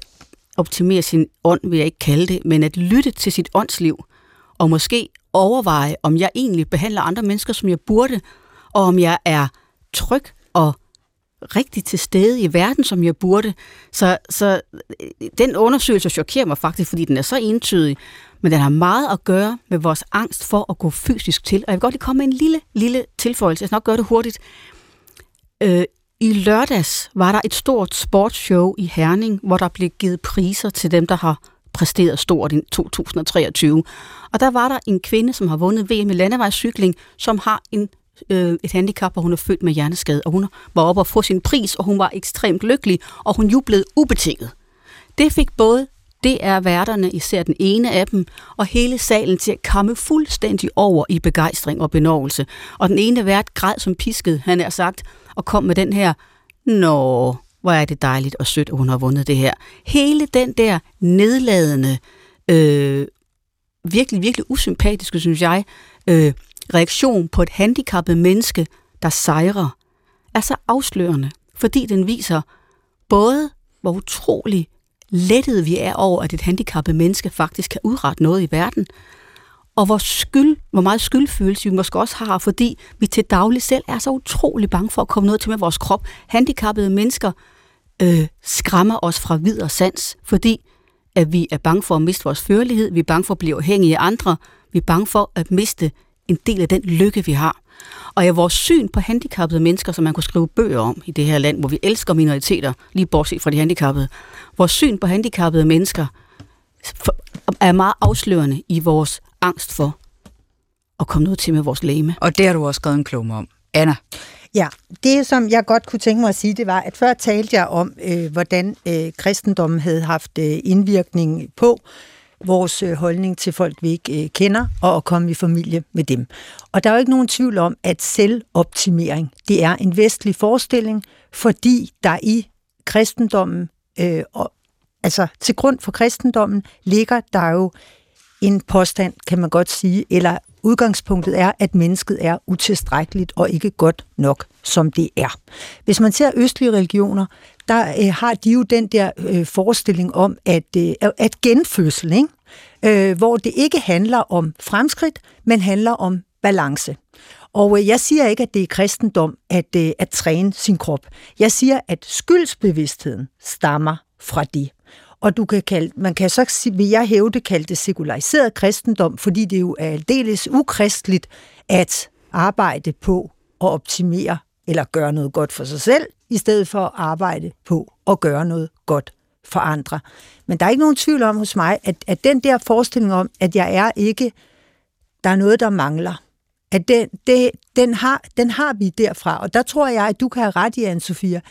optimere sin ånd, vil jeg ikke kalde det, men at lytte til sit åndsliv, og måske overveje, om jeg egentlig behandler andre mennesker, som jeg burde, og om jeg er tryg og rigtig til stede i verden, som jeg burde. Så, så øh, den undersøgelse chokerer mig faktisk, fordi den er så entydig, men den har meget at gøre med vores angst for at gå fysisk til. Og jeg vil godt lige komme med en lille, lille tilføjelse. Jeg skal nok gøre det hurtigt. Øh, I lørdags var der et stort sportsshow i Herning, hvor der blev givet priser til dem, der har præsteret stort i 2023. Og der var der en kvinde, som har vundet VM i landevejscykling, som har en øh, et handicap, og hun er født med hjerneskade, og hun var oppe og få sin pris, og hun var ekstremt lykkelig, og hun jublede ubetinget. Det fik både det er værterne, især den ene af dem, og hele salen til at komme fuldstændig over i begejstring og benovelse. Og den ene vært græd som pisket, han er sagt, og kom med den her, Nå, hvor er det dejligt og sødt, at hun har vundet det her. Hele den der nedladende, øh, virkelig, virkelig usympatiske, synes jeg, øh, reaktion på et handicappet menneske, der sejrer, er så afslørende, fordi den viser både, hvor utrolig lettet vi er over, at et handicappet menneske faktisk kan udrette noget i verden, og hvor, skyld, hvor meget skyldfølelse vi måske også har, fordi vi til daglig selv er så utrolig bange for at komme noget til med vores krop. Handicappede mennesker øh, skræmmer os fra vid og sans, fordi at vi er bange for at miste vores førlighed, vi er bange for at blive afhængige af andre, vi er bange for at miste en del af den lykke, vi har. Og ja, vores syn på handicappede mennesker, som man kunne skrive bøger om i det her land, hvor vi elsker minoriteter, lige bortset fra de handicappede, vores syn på handicappede mennesker er meget afslørende i vores angst for at komme noget til med vores læme. Og det har du også skrevet en klum om. Anna? Ja, det som jeg godt kunne tænke mig at sige, det var, at før talte jeg om, øh, hvordan øh, kristendommen havde haft øh, indvirkning på, vores øh, holdning til folk, vi ikke øh, kender, og at komme i familie med dem. Og der er jo ikke nogen tvivl om, at selvoptimering, det er en vestlig forestilling, fordi der i kristendommen, øh, og, altså til grund for kristendommen, ligger der jo en påstand, kan man godt sige, eller udgangspunktet er, at mennesket er utilstrækkeligt og ikke godt nok, som det er. Hvis man ser østlige religioner, der øh, har de jo den der øh, forestilling om, at, øh, at genfødsel, ikke? Øh, hvor det ikke handler om fremskridt, men handler om balance. Og øh, jeg siger ikke, at det er kristendom at, øh, at træne sin krop. Jeg siger, at skyldsbevidstheden stammer fra det. Og du kan kalde, man kan så, vil jeg hæve det, kalde det sekulariseret kristendom, fordi det jo er aldeles ukristligt at arbejde på at optimere eller gøre noget godt for sig selv, i stedet for at arbejde på at gøre noget godt for andre. Men der er ikke nogen tvivl om hos mig, at, at den der forestilling om, at jeg er ikke, der er noget, der mangler, at den, det, den, har, den har vi derfra. Og der tror jeg, at du kan have ret i, anne Sofia,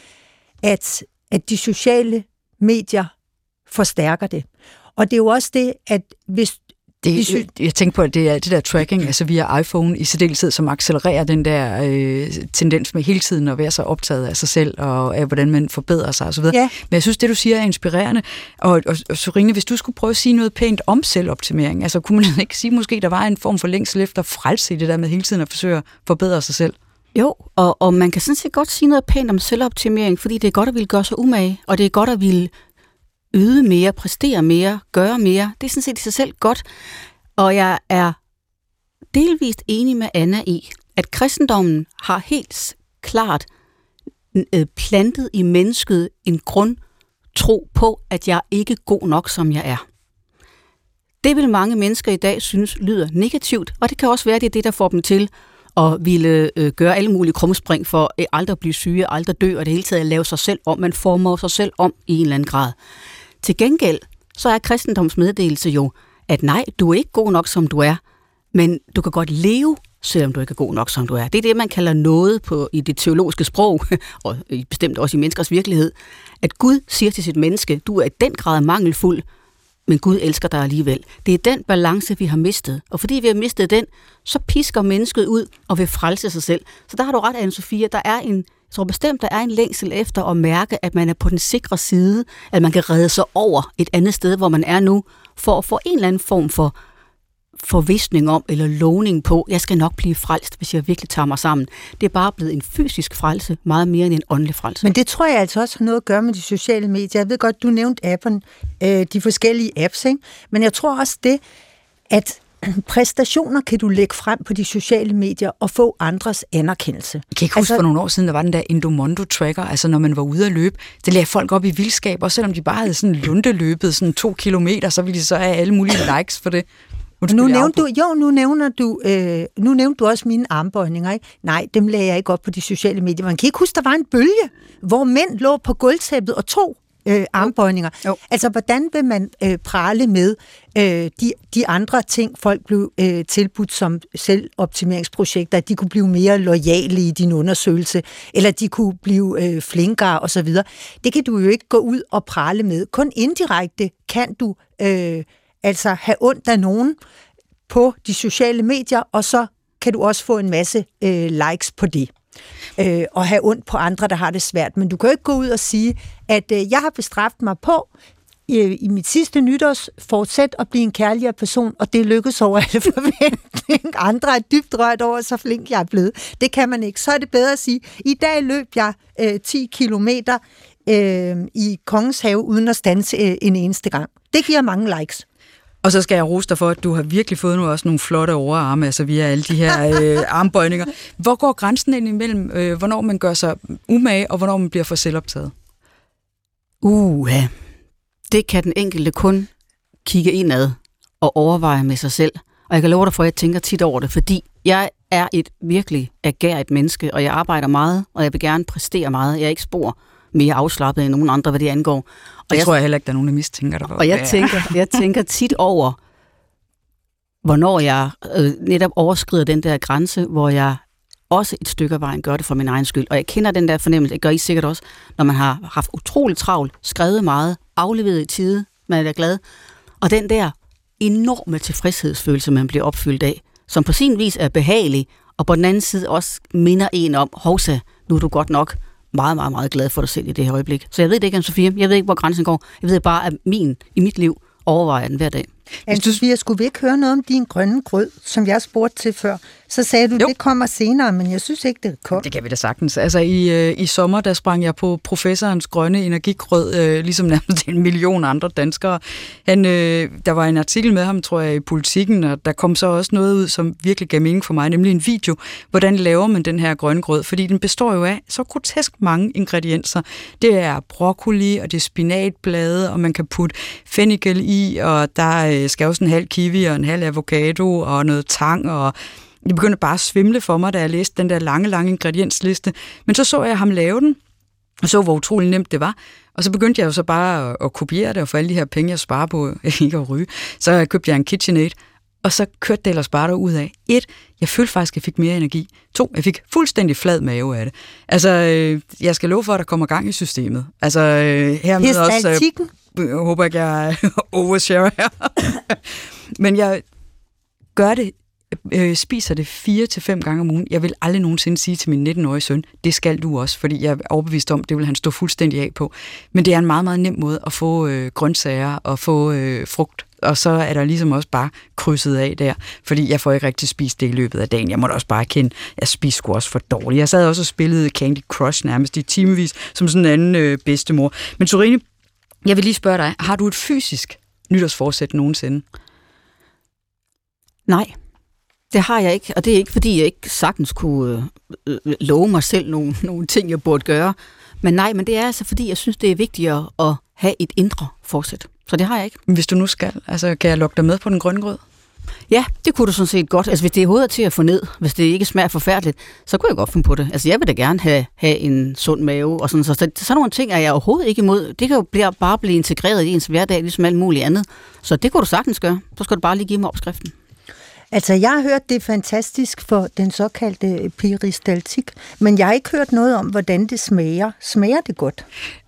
at, at de sociale medier forstærker det. Og det er jo også det, at hvis det, synes... Jeg tænker på, at det er det der tracking, altså via iPhone i særdeleshed, som accelererer den der øh, tendens med hele tiden at være så optaget af sig selv, og af hvordan man forbedrer sig osv. Ja. Men jeg synes, det du siger er inspirerende. Og, og, og Sorine, hvis du skulle prøve at sige noget pænt om selvoptimering, altså kunne man ikke sige måske, der var en form for længsel efter frelse i det der med hele tiden at forsøge at forbedre sig selv? Jo, og, og man kan sådan set godt sige noget pænt om selvoptimering, fordi det er godt at ville gøre sig umage, og det er godt at ville yde mere, præstere mere, gøre mere. Det er sådan set i sig selv godt. Og jeg er delvist enig med Anna i, at kristendommen har helt klart øh, plantet i mennesket en grund tro på, at jeg er ikke god nok, som jeg er. Det vil mange mennesker i dag synes lyder negativt, og det kan også være, det er det, der får dem til at ville øh, gøre alle mulige krumspring for øh, at aldrig blive syge, aldrig dø, og det hele taget lave sig selv om. Man former sig selv om i en eller anden grad. Til gengæld, så er kristendoms meddelelse jo, at nej, du er ikke god nok, som du er, men du kan godt leve, selvom du ikke er god nok, som du er. Det er det, man kalder noget på, i det teologiske sprog, og bestemt også i menneskers virkelighed, at Gud siger til sit menneske, du er i den grad mangelfuld, men Gud elsker dig alligevel. Det er den balance, vi har mistet. Og fordi vi har mistet den, så pisker mennesket ud og vil frelse sig selv. Så der har du ret, Anne-Sophia. Der er en, jeg tror bestemt, der er en længsel efter at mærke, at man er på den sikre side, at man kan redde sig over et andet sted, hvor man er nu, for at få en eller anden form for forvisning om, eller lovning på, jeg skal nok blive frelst, hvis jeg virkelig tager mig sammen. Det er bare blevet en fysisk frelse, meget mere end en åndelig frelse. Men det tror jeg altså også har noget at gøre med de sociale medier. Jeg ved godt, du nævnte appen, øh, de forskellige apps, ikke? men jeg tror også det, at præstationer kan du lægge frem på de sociale medier og få andres anerkendelse. Jeg kan ikke huske, altså, for nogle år siden, der var den der Endomondo tracker, altså når man var ude at løbe, det lagde folk op i vildskab, og selvom de bare havde sådan lundeløbet sådan to kilometer, så ville de så have alle mulige likes for det. nu nævnte du, jo, nu nævner du, øh, nu nævnte du også mine armbøjninger, ikke? Nej, dem lagde jeg ikke op på de sociale medier. Man kan ikke huske, der var en bølge, hvor mænd lå på gulvtæppet og tog øh, armbøjninger. Jo. Altså, hvordan vil man øh, prale med øh, de, de andre ting, folk blev øh, tilbudt som selvoptimeringsprojekter, at de kunne blive mere lojale i din undersøgelse, eller de kunne blive øh, flinkere osv. Det kan du jo ikke gå ud og prale med. Kun indirekte kan du øh, altså have ondt af nogen på de sociale medier, og så kan du også få en masse øh, likes på det øh, og have ondt på andre, der har det svært. Men du kan jo ikke gå ud og sige, at øh, jeg har bestraft mig på i, i mit sidste nytårs fortsæt at blive en kærligere person, og det lykkes over alle forventninger. Andre er dybt rørt over, så flink jeg er blevet. Det kan man ikke. Så er det bedre at sige, i dag løb jeg øh, 10 kilometer øh, i Kongens Have, uden at stanse øh, en eneste gang. Det giver mange likes. Og så skal jeg rose dig for, at du har virkelig fået nu også nogle flotte overarme, altså via alle de her øh, armbøjninger. Hvor går grænsen ind imellem, øh, hvornår man gør sig umage, og hvornår man bliver for selvoptaget? Uh, det kan den enkelte kun kigge indad og overveje med sig selv. Og jeg kan love dig for, at jeg tænker tit over det, fordi jeg er et virkelig agerigt menneske, og jeg arbejder meget, og jeg vil gerne præstere meget. Jeg er ikke spor mere afslappet end nogen andre, hvad det angår. Og det jeg tror jeg heller ikke, der er nogen, der mistænker dig. Og jeg tænker, jeg tænker tit over, hvornår jeg øh, netop overskrider den der grænse, hvor jeg også et stykke af vejen gør det for min egen skyld. Og jeg kender den der fornemmelse, det gør I sikkert også, når man har haft utroligt travlt, skrevet meget, afleveret i tide, man er da glad. Og den der enorme tilfredshedsfølelse, man bliver opfyldt af, som på sin vis er behagelig, og på den anden side også minder en om, hovsa, nu er du godt nok meget, meget, meget glad for dig selv i det her øjeblik. Så jeg ved det ikke, Anne-Sophie. Jeg ved ikke, hvor grænsen går. Jeg ved bare, at min, i mit liv overvejer den hver dag. Anne-Sophie, skulle vi ikke høre noget om din grønne grød, som jeg spurgte til før? Så sagde du, jo. det kommer senere, men jeg synes ikke, det kom. Det kan vi da sagtens. Altså i, øh, i sommer, der sprang jeg på professorens grønne energigrød, øh, ligesom nærmest en million andre danskere. Han, øh, der var en artikel med ham, tror jeg, i Politikken, og der kom så også noget ud, som virkelig gav mening for mig, nemlig en video, hvordan laver man den her grønne grød, fordi den består jo af så grotesk mange ingredienser. Det er broccoli, og det er spinatblade, og man kan putte fennikel i, og der øh, skal også en halv kiwi og en halv avocado og noget tang og det begyndte bare at svimle for mig, da jeg læste den der lange, lange ingrediensliste. Men så så jeg ham lave den, og så, hvor utrolig nemt det var. Og så begyndte jeg jo så bare at, at kopiere det, og for alle de her penge, jeg sparer på ikke at ryge, så købte jeg en KitchenAid, og så kørte det ellers bare ud af. Et, jeg følte faktisk, at jeg fik mere energi. To, jeg fik fuldstændig flad mave af det. Altså, øh, jeg skal love for, at der kommer gang i systemet. Altså, øh, hermed også... Jeg håber ikke, jeg overshare her. Men jeg gør det øh, spiser det fire til fem gange om ugen. Jeg vil aldrig nogensinde sige til min 19-årige søn, det skal du også, fordi jeg er overbevist om, det vil han stå fuldstændig af på. Men det er en meget, meget nem måde at få øh, grøntsager og få øh, frugt og så er der ligesom også bare krydset af der, fordi jeg får ikke rigtig spist det i løbet af dagen. Jeg må da også bare kende, jeg spiser sgu også for dårligt. Jeg sad også og spillede Candy Crush nærmest i timevis, som sådan en anden øh, bedstemor. Men Torine, jeg vil lige spørge dig, har du et fysisk nytårsforsæt nogensinde? Nej. Det har jeg ikke, og det er ikke, fordi jeg ikke sagtens kunne øh, øh, love mig selv nogle, nogle ting, jeg burde gøre. Men nej, men det er altså, fordi jeg synes, det er vigtigere at have et indre forsæt. Så det har jeg ikke. Hvis du nu skal, altså kan jeg lukke dig med på den grønne grød? Ja, det kunne du sådan set godt. Altså hvis det er hovedet til at få ned, hvis det ikke smager forfærdeligt, så kunne jeg godt finde på det. Altså jeg vil da gerne have, have en sund mave og sådan. Så, så sådan nogle ting er jeg overhovedet ikke imod. Det kan jo blive, bare blive integreret i ens hverdag, ligesom alt muligt andet. Så det kunne du sagtens gøre. Så skal du bare lige give mig opskriften. Altså, jeg har hørt, det er fantastisk for den såkaldte peristaltik, men jeg har ikke hørt noget om, hvordan det smager. Smager det godt?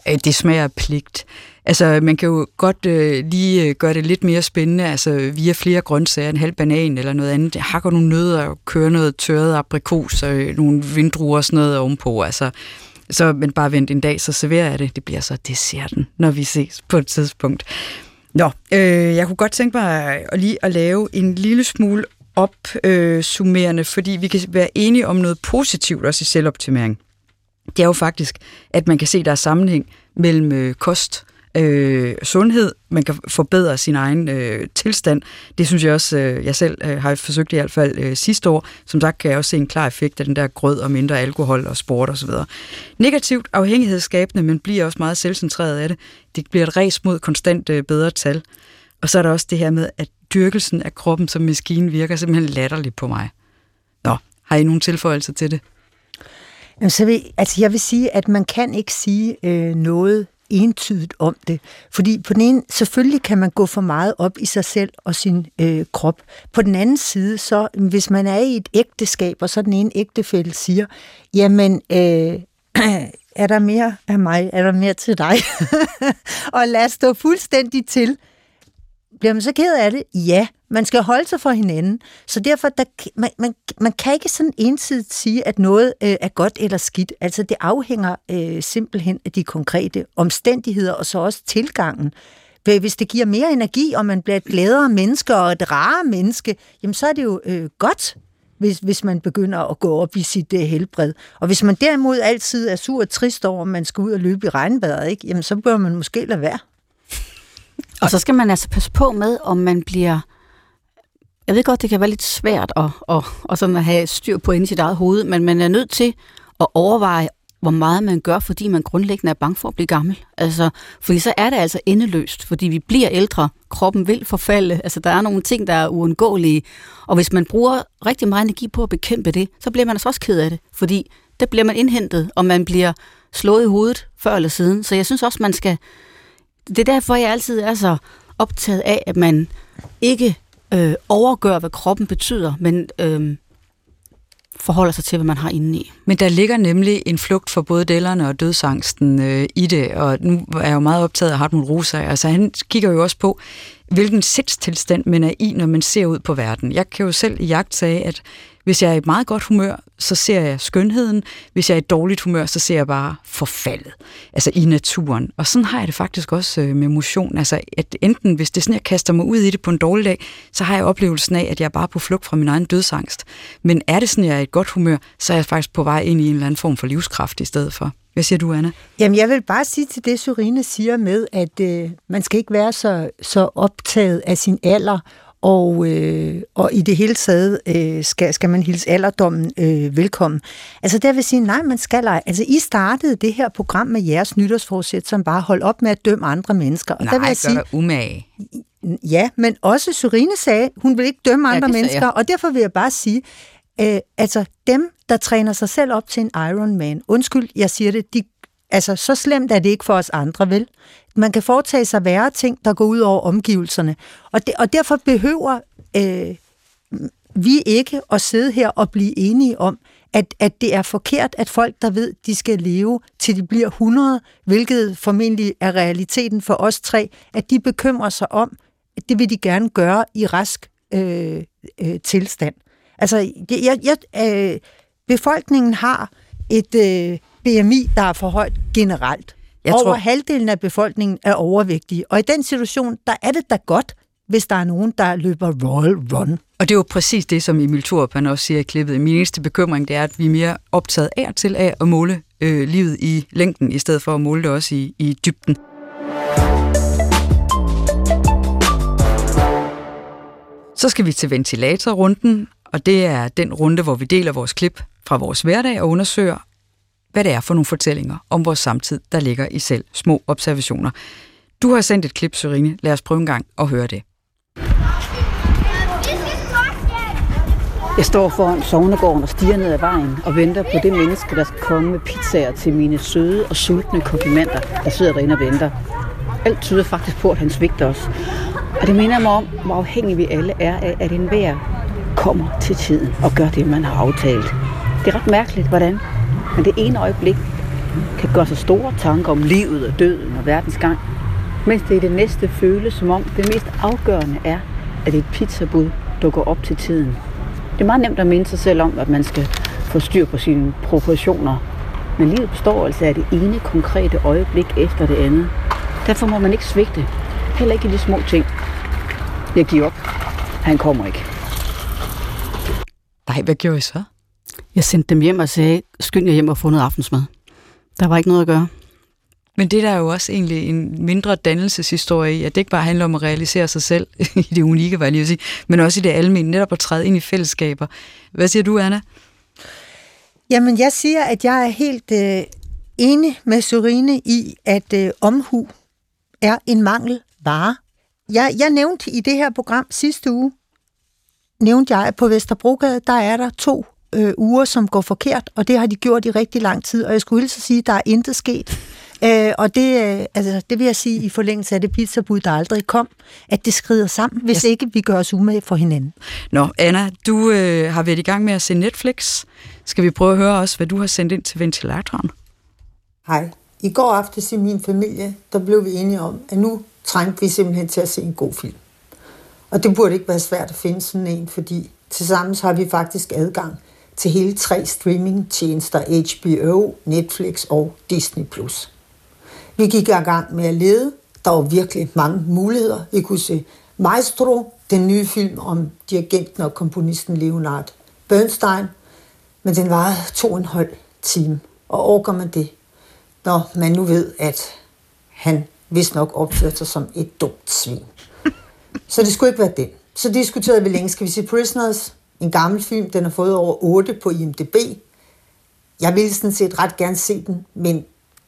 Øh, det smager pligt. Altså, man kan jo godt øh, lige øh, gøre det lidt mere spændende, altså via flere grøntsager, en halv banan eller noget andet. Hakker nogle nødder og kører noget tørret aprikos og øh, nogle vindruer og sådan noget ovenpå. Altså, så, men bare vent en dag, så serverer jeg det. Det bliver så desserten, når vi ses på et tidspunkt. Nå, øh, jeg kunne godt tænke mig at lige at lave en lille smule opsummerende, øh, fordi vi kan være enige om noget positivt også i selvoptimering. Det er jo faktisk, at man kan se, at der er sammenhæng mellem øh, kost, øh, sundhed, man kan forbedre sin egen øh, tilstand. Det synes jeg også, øh, jeg selv øh, har forsøgt i hvert fald øh, sidste år. Som sagt kan jeg også se en klar effekt af den der grød og mindre alkohol og sport osv. Negativt afhængighedsskabende, men bliver også meget selvcentreret af det. Det bliver et res mod konstant øh, bedre tal. Og så er der også det her med, at dyrkelsen af kroppen som maskine virker simpelthen latterligt på mig. Nå, har I nogen tilføjelser til det? Jamen, så vil, altså jeg vil sige, at man kan ikke sige øh, noget entydigt om det. Fordi på den ene, selvfølgelig kan man gå for meget op i sig selv og sin øh, krop. På den anden side, så hvis man er i et ægteskab, og så den ene ægtefælle siger, jamen, øh, er der mere af mig, er der mere til dig? og lad os stå fuldstændig til, bliver man så ked af det? Ja, man skal holde sig for hinanden. Så derfor, der, man, man, man kan ikke sådan ensidigt sige, at noget øh, er godt eller skidt. Altså, det afhænger øh, simpelthen af de konkrete omstændigheder, og så også tilgangen. Hvis det giver mere energi, og man bliver et gladere menneske og et rarere menneske, jamen så er det jo øh, godt, hvis, hvis man begynder at gå op i sit øh, helbred. Og hvis man derimod altid er sur og trist over, at man skal ud og løbe i regnvejret, ikke? jamen så bør man måske lade være. Og så skal man altså passe på med, om man bliver... Jeg ved godt, det kan være lidt svært at, at, at, sådan at have styr på inde i sit eget hoved, men man er nødt til at overveje, hvor meget man gør, fordi man grundlæggende er bange for at blive gammel. Altså, fordi så er det altså endeløst, fordi vi bliver ældre, kroppen vil forfalde, altså der er nogle ting, der er uundgåelige, og hvis man bruger rigtig meget energi på at bekæmpe det, så bliver man altså også ked af det, fordi der bliver man indhentet, og man bliver slået i hovedet før eller siden. Så jeg synes også, man skal det er derfor, jeg altid er så optaget af, at man ikke øh, overgør, hvad kroppen betyder, men øh, forholder sig til, hvad man har indeni. Men der ligger nemlig en flugt for både dællerne og dødsangsten øh, i det, og nu er jeg jo meget optaget af Hartmut Rosa, altså han kigger jo også på, hvilken sindstilstand man er i, når man ser ud på verden. Jeg kan jo selv i jagt sige, at hvis jeg er i meget godt humør, så ser jeg skønheden. Hvis jeg er i dårligt humør, så ser jeg bare forfaldet. Altså i naturen. Og sådan har jeg det faktisk også øh, med motion. Altså at enten, hvis det er sådan, jeg kaster mig ud i det på en dårlig dag, så har jeg oplevelsen af, at jeg er bare på flugt fra min egen dødsangst. Men er det sådan, at jeg er i et godt humør, så er jeg faktisk på vej ind i en eller anden form for livskraft i stedet for. Hvad siger du, Anna? Jamen, jeg vil bare sige til det, Surine siger med, at øh, man skal ikke være så, så optaget af sin alder, og, øh, og i det hele taget øh, skal, skal man hilse alderdommen øh, velkommen. Altså der vil sige, nej, man skal ej. Altså I startede det her program med jeres nytårsforsæt, som bare holdt op med at dømme andre mennesker. Og Nej, der vil jeg gør sige, umage. Ja, men også Surine sagde, hun vil ikke dømme Ja, andre sagde mennesker, og derfor vil jeg bare sige, øh, altså dem, der træner sig selv op til en Ironman, undskyld, jeg siger det, de, altså så slemt er det ikke for os andre, vel? Man kan foretage sig værre ting, der går ud over omgivelserne, og, det, og derfor behøver øh, vi ikke at sidde her og blive enige om, at, at det er forkert, at folk, der ved, de skal leve til de bliver 100, hvilket formentlig er realiteten for os tre, at de bekymrer sig om, at det vil de gerne gøre i rask øh, øh, tilstand. Altså, jeg, jeg, jeg, øh, befolkningen har et øh, BMI, der er for højt generelt. Jeg Over tror- halvdelen af befolkningen er overvægtige, og i den situation, der er det da godt, hvis der er nogen, der løber Royal Run. Og det er jo præcis det, som Emil Thorup han også siger i klippet. Min eneste bekymring, det er, at vi er mere optaget af til af at måle øh, livet i længden, i stedet for at måle det også i, i dybden. Så skal vi til ventilatorrunden, og det er den runde, hvor vi deler vores klip fra vores hverdag og undersøger, hvad det er for nogle fortællinger om vores samtid, der ligger i selv små observationer. Du har sendt et klip, Sørine. Lad os prøve en gang at høre det. Jeg står foran sovnegården og stiger ned ad vejen og venter på det menneske, der skal komme med pizzaer til mine søde og sultne komplimenter, der sidder derinde og venter. Alt tyder faktisk på, at han svigter os. Og det minder mig om, hvor afhængige vi alle er af, at enhver kommer til tiden og gør det, man har aftalt. Det er ret mærkeligt, hvordan men det ene øjeblik kan gøre sig store tanker om livet og døden og verdens gang, mens det i det næste føles som om det mest afgørende er, at et pizzabud dukker op til tiden. Det er meget nemt at minde sig selv om, at man skal få styr på sine proportioner. Men livet består altså af det ene konkrete øjeblik efter det andet. Derfor må man ikke svigte. Heller ikke i de små ting. Jeg giver op. Han kommer ikke. Nej, hvad gjorde I så? Jeg sendte dem hjem og sagde, skynd jer hjem og få noget aftensmad. Der var ikke noget at gøre. Men det der er jo også egentlig en mindre dannelseshistorie i, at det ikke bare handler om at realisere sig selv i det unikke, hvad jeg lige sige, men også i det almindelige, netop at træde ind i fællesskaber. Hvad siger du, Anna? Jamen, jeg siger, at jeg er helt øh, enig med Surine i, at øh, omhu er en mangelvare. Jeg, jeg nævnte i det her program sidste uge, nævnte jeg, at på Vesterbrogade, der er der to øh, uger, som går forkert, og det har de gjort i rigtig lang tid, og jeg skulle hilse sige, at der er intet sket. Øh, og det, øh, altså, det vil jeg sige i forlængelse af det pizzabud, der aldrig kom, at det skrider sammen, hvis ikke vi gør os umage for hinanden. Nå, Anna, du øh, har været i gang med at se Netflix. Skal vi prøve at høre også, hvad du har sendt ind til ventilatoren? Hej. I går aftes i min familie, der blev vi enige om, at nu trængte vi simpelthen til at se en god film. Og det burde ikke være svært at finde sådan en, fordi tilsammen har vi faktisk adgang til hele tre streamingtjenester, HBO, Netflix og Disney+. Vi gik i gang med at lede. Der var virkelig mange muligheder. Vi kunne se Maestro, den nye film om dirigenten og komponisten Leonard Bernstein, men den varede to og en halv time. Og orker man det, når man nu ved, at han vist nok opførte sig som et dumt svin. Så det skulle ikke være den. Så diskuterede vi længe, skal vi se Prisoners? En gammel film, den har fået over 8 på IMDb. Jeg ville sådan set ret gerne se den, men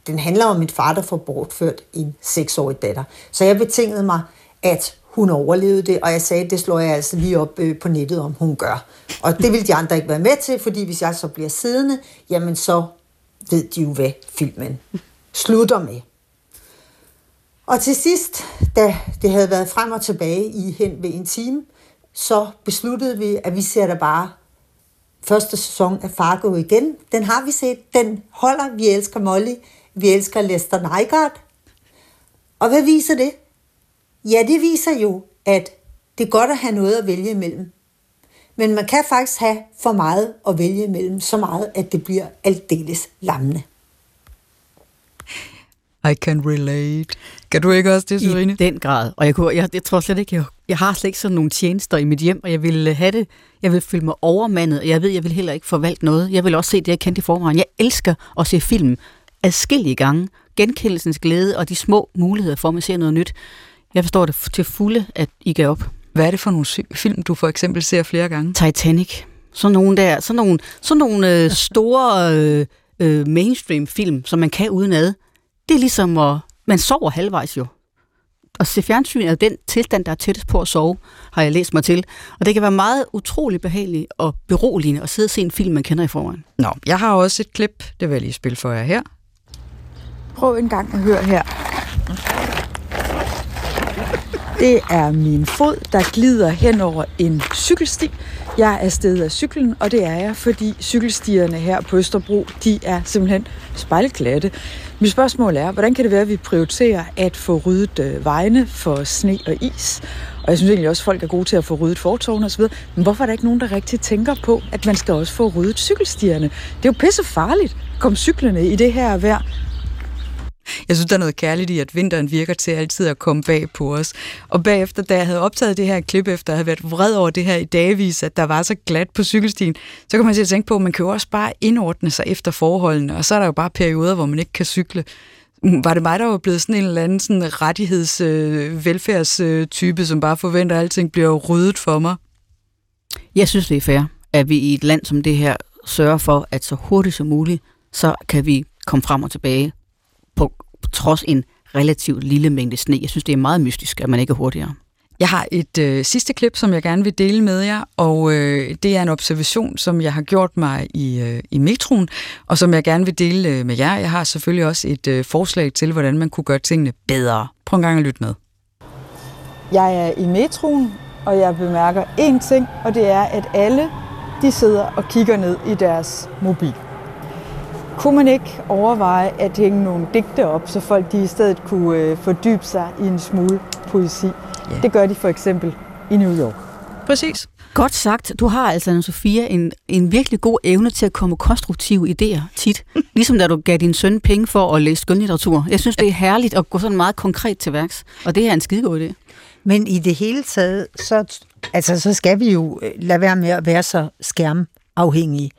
den handler om en far, der får bortført en seksårig datter. Så jeg betingede mig, at hun overlevede det, og jeg sagde, det slår jeg altså lige op øh, på nettet, om hun gør. Og det vil de andre ikke være med til, fordi hvis jeg så bliver siddende, jamen så ved de jo, hvad filmen slutter med. Og til sidst, da det havde været frem og tilbage i hen ved en time, så besluttede vi, at vi ser da bare første sæson af Fargo igen. Den har vi set. Den holder. Vi elsker Molly. Vi elsker Lester Nygaard. Og hvad viser det? Ja, det viser jo, at det er godt at have noget at vælge imellem. Men man kan faktisk have for meget at vælge imellem, så meget, at det bliver aldeles lammende. I can relate. Kan du ikke også det, Serine? I den grad. Og jeg, kunne, jeg, jeg tror slet ikke, jeg, jeg har slet ikke sådan nogle tjenester i mit hjem, og jeg vil have det, jeg vil føle mig overmandet, og jeg ved, jeg vil heller ikke forvalte noget. Jeg vil også se det, jeg kendte i forvejen. Jeg elsker at se film adskillige gange. Genkendelsens glæde og de små muligheder for, at man ser noget nyt. Jeg forstår det til fulde, at I gav op. Hvad er det for nogle film, du for eksempel ser flere gange? Titanic. Sådan nogle der, sådan nogle, sådan nogle øh, store øh, øh, mainstream film, som man kan uden ad. Det er ligesom at, man sover halvvejs jo. Og se fjernsyn er den tilstand, der er tættest på at sove, har jeg læst mig til. Og det kan være meget utrolig behageligt og beroligende at sidde og se en film, man kender i forvejen. Nå, jeg har også et klip, det vil jeg lige spille for jer her. Prøv en gang at høre her. Det er min fod, der glider hen over en cykelsti. Jeg er afsted af cyklen, og det er jeg, fordi cykelstierne her på Østerbro, de er simpelthen spejlglatte. Mit spørgsmål er, hvordan kan det være, at vi prioriterer at få ryddet øh, vejene for sne og is? Og jeg synes egentlig også, at folk er gode til at få ryddet fortovene osv. Men hvorfor er der ikke nogen, der rigtig tænker på, at man skal også få ryddet cykelstierne? Det er jo pisse farligt at komme cyklerne i det her vejr. Jeg synes, der er noget kærligt i, at vinteren virker til altid at komme bag på os. Og bagefter, da jeg havde optaget det her klip, efter jeg havde været vred over det her i dagvis, at der var så glat på cykelstien, så kan man til at tænke på, at man kan jo også bare indordne sig efter forholdene, og så er der jo bare perioder, hvor man ikke kan cykle. Mm, var det mig, der var blevet sådan en eller anden sådan rettigheds øh, velfærdstype, som bare forventer, at alting bliver ryddet for mig? Jeg synes, det er fair, at vi i et land som det her sørger for, at så hurtigt som muligt, så kan vi komme frem og tilbage trods en relativt lille mængde sne. Jeg synes, det er meget mystisk, at man ikke er hurtigere. Jeg har et øh, sidste klip, som jeg gerne vil dele med jer, og øh, det er en observation, som jeg har gjort mig i, øh, i metroen, og som jeg gerne vil dele øh, med jer. Jeg har selvfølgelig også et øh, forslag til, hvordan man kunne gøre tingene bedre. Prøv en gang at lytte med. Jeg er i metroen, og jeg bemærker én ting, og det er, at alle de sidder og kigger ned i deres mobil. Kunne man ikke overveje at hænge nogle digte op, så folk de i stedet kunne øh, fordybe sig i en smule poesi? Ja. Det gør de for eksempel i New York. Præcis. Godt sagt. Du har altså, Anna Sofia, en, en virkelig god evne til at komme konstruktive idéer tit. Ligesom da du gav din søn penge for at læse skønlitteratur. Jeg synes, det er herligt at gå sådan meget konkret til værks. Og det er en skidegod idé. Men i det hele taget, så, altså, så skal vi jo øh, lade være med at være så skærmafhængige.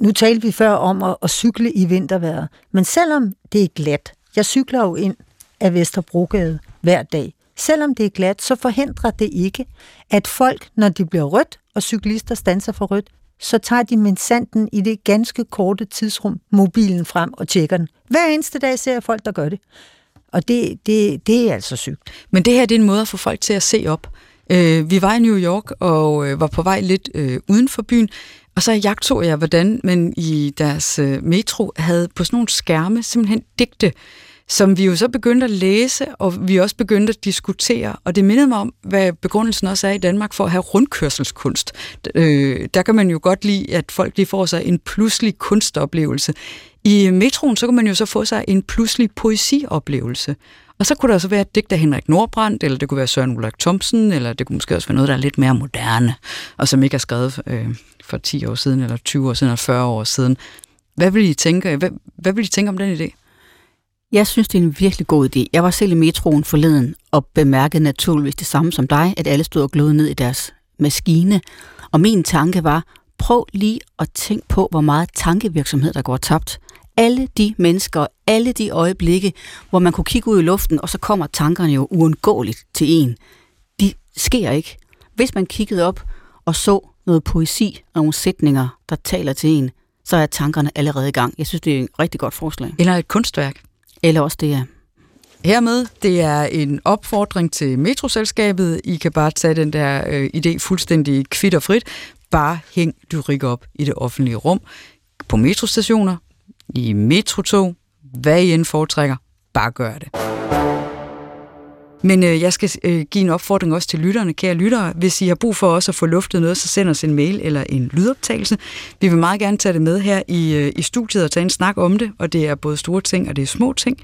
Nu talte vi før om at, at cykle i vintervejret, men selvom det er glat, jeg cykler jo ind af Vesterbrogade hver dag, selvom det er glat, så forhindrer det ikke, at folk, når de bliver rødt, og cyklister stanser for rødt, så tager de med sanden i det ganske korte tidsrum mobilen frem og tjekker den. Hver eneste dag ser jeg folk, der gør det. Og det, det, det er altså sygt. Men det her det er en måde at få folk til at se op. Øh, vi var i New York og øh, var på vej lidt øh, uden for byen, og så jagtog jeg, hvordan man i deres øh, metro havde på sådan nogle skærme simpelthen digte, som vi jo så begyndte at læse, og vi også begyndte at diskutere. Og det mindede mig om, hvad begrundelsen også er i Danmark for at have rundkørselskunst. Øh, der kan man jo godt lide, at folk lige får sig en pludselig kunstoplevelse. I metroen, så kan man jo så få sig en pludselig poesioplevelse. Og så kunne der så være et digt af Henrik Nordbrandt, eller det kunne være Søren Ulrik Thomsen, eller det kunne måske også være noget, der er lidt mere moderne, og som ikke er skrevet øh, for 10 år siden, eller 20 år siden, eller 40 år siden. Hvad vil I tænke, hvad, hvad vil I tænke om den idé? Jeg synes, det er en virkelig god idé. Jeg var selv i metroen forleden og bemærkede naturligvis det samme som dig, at alle stod og glødede ned i deres maskine. Og min tanke var, prøv lige at tænke på, hvor meget tankevirksomhed, der går tabt. Alle de mennesker, alle de øjeblikke, hvor man kunne kigge ud i luften, og så kommer tankerne jo uundgåeligt til en. De sker ikke. Hvis man kiggede op og så noget poesi og nogle sætninger, der taler til en, så er tankerne allerede i gang. Jeg synes, det er et rigtig godt forslag. Eller et kunstværk. Eller også det, ja. Hermed, det er en opfordring til metroselskabet. I kan bare tage den der øh, idé fuldstændig kvitt og frit. Bare hæng lyrik op i det offentlige rum. På metrostationer, i metrotog, hvad I end foretrækker, bare gør det. Men øh, jeg skal øh, give en opfordring også til lytterne, kære lyttere. Hvis I har brug for også at få luftet noget, så send os en mail eller en lydoptagelse. Vi vil meget gerne tage det med her i, øh, i studiet og tage en snak om det, og det er både store ting og det er små ting.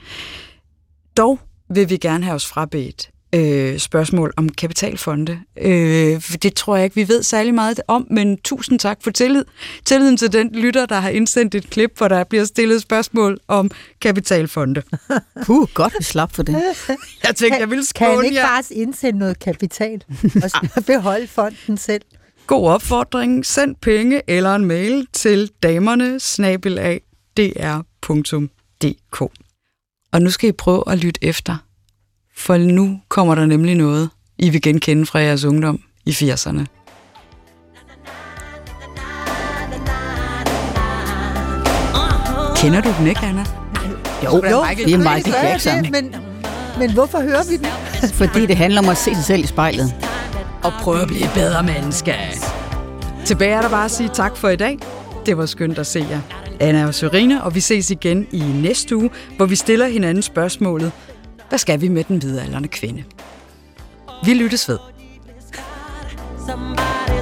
Dog vil vi gerne have os frabedt øh, spørgsmål om kapitalfonde. Øh, det tror jeg ikke, vi ved særlig meget om, men tusind tak for tillid. Tilliden til den lytter, der har indsendt et klip, hvor der bliver stillet spørgsmål om kapitalfonde. Puh, godt vi slap for det. Jeg tænkte, jeg ville Kan han skåne ikke jer. bare indsende noget kapital og s- beholde fonden selv? God opfordring. Send penge eller en mail til damerne dr.dk. Og nu skal I prøve at lytte efter, for nu kommer der nemlig noget, I vil genkende fra jeres ungdom i 80'erne. Kender du den ikke, Anna? Jo, det er Michael Jackson. det, men, men hvorfor hører vi den? Fordi det handler om at se sig selv i spejlet. Og prøve at blive bedre menneske. Tilbage er der bare at sige tak for i dag. Det var skønt at se jer. Anna og Sørine, og vi ses igen i næste uge, hvor vi stiller hinanden spørgsmålet, hvad skal vi med den midaldrende kvinde? Vi lyttes ved. Somebody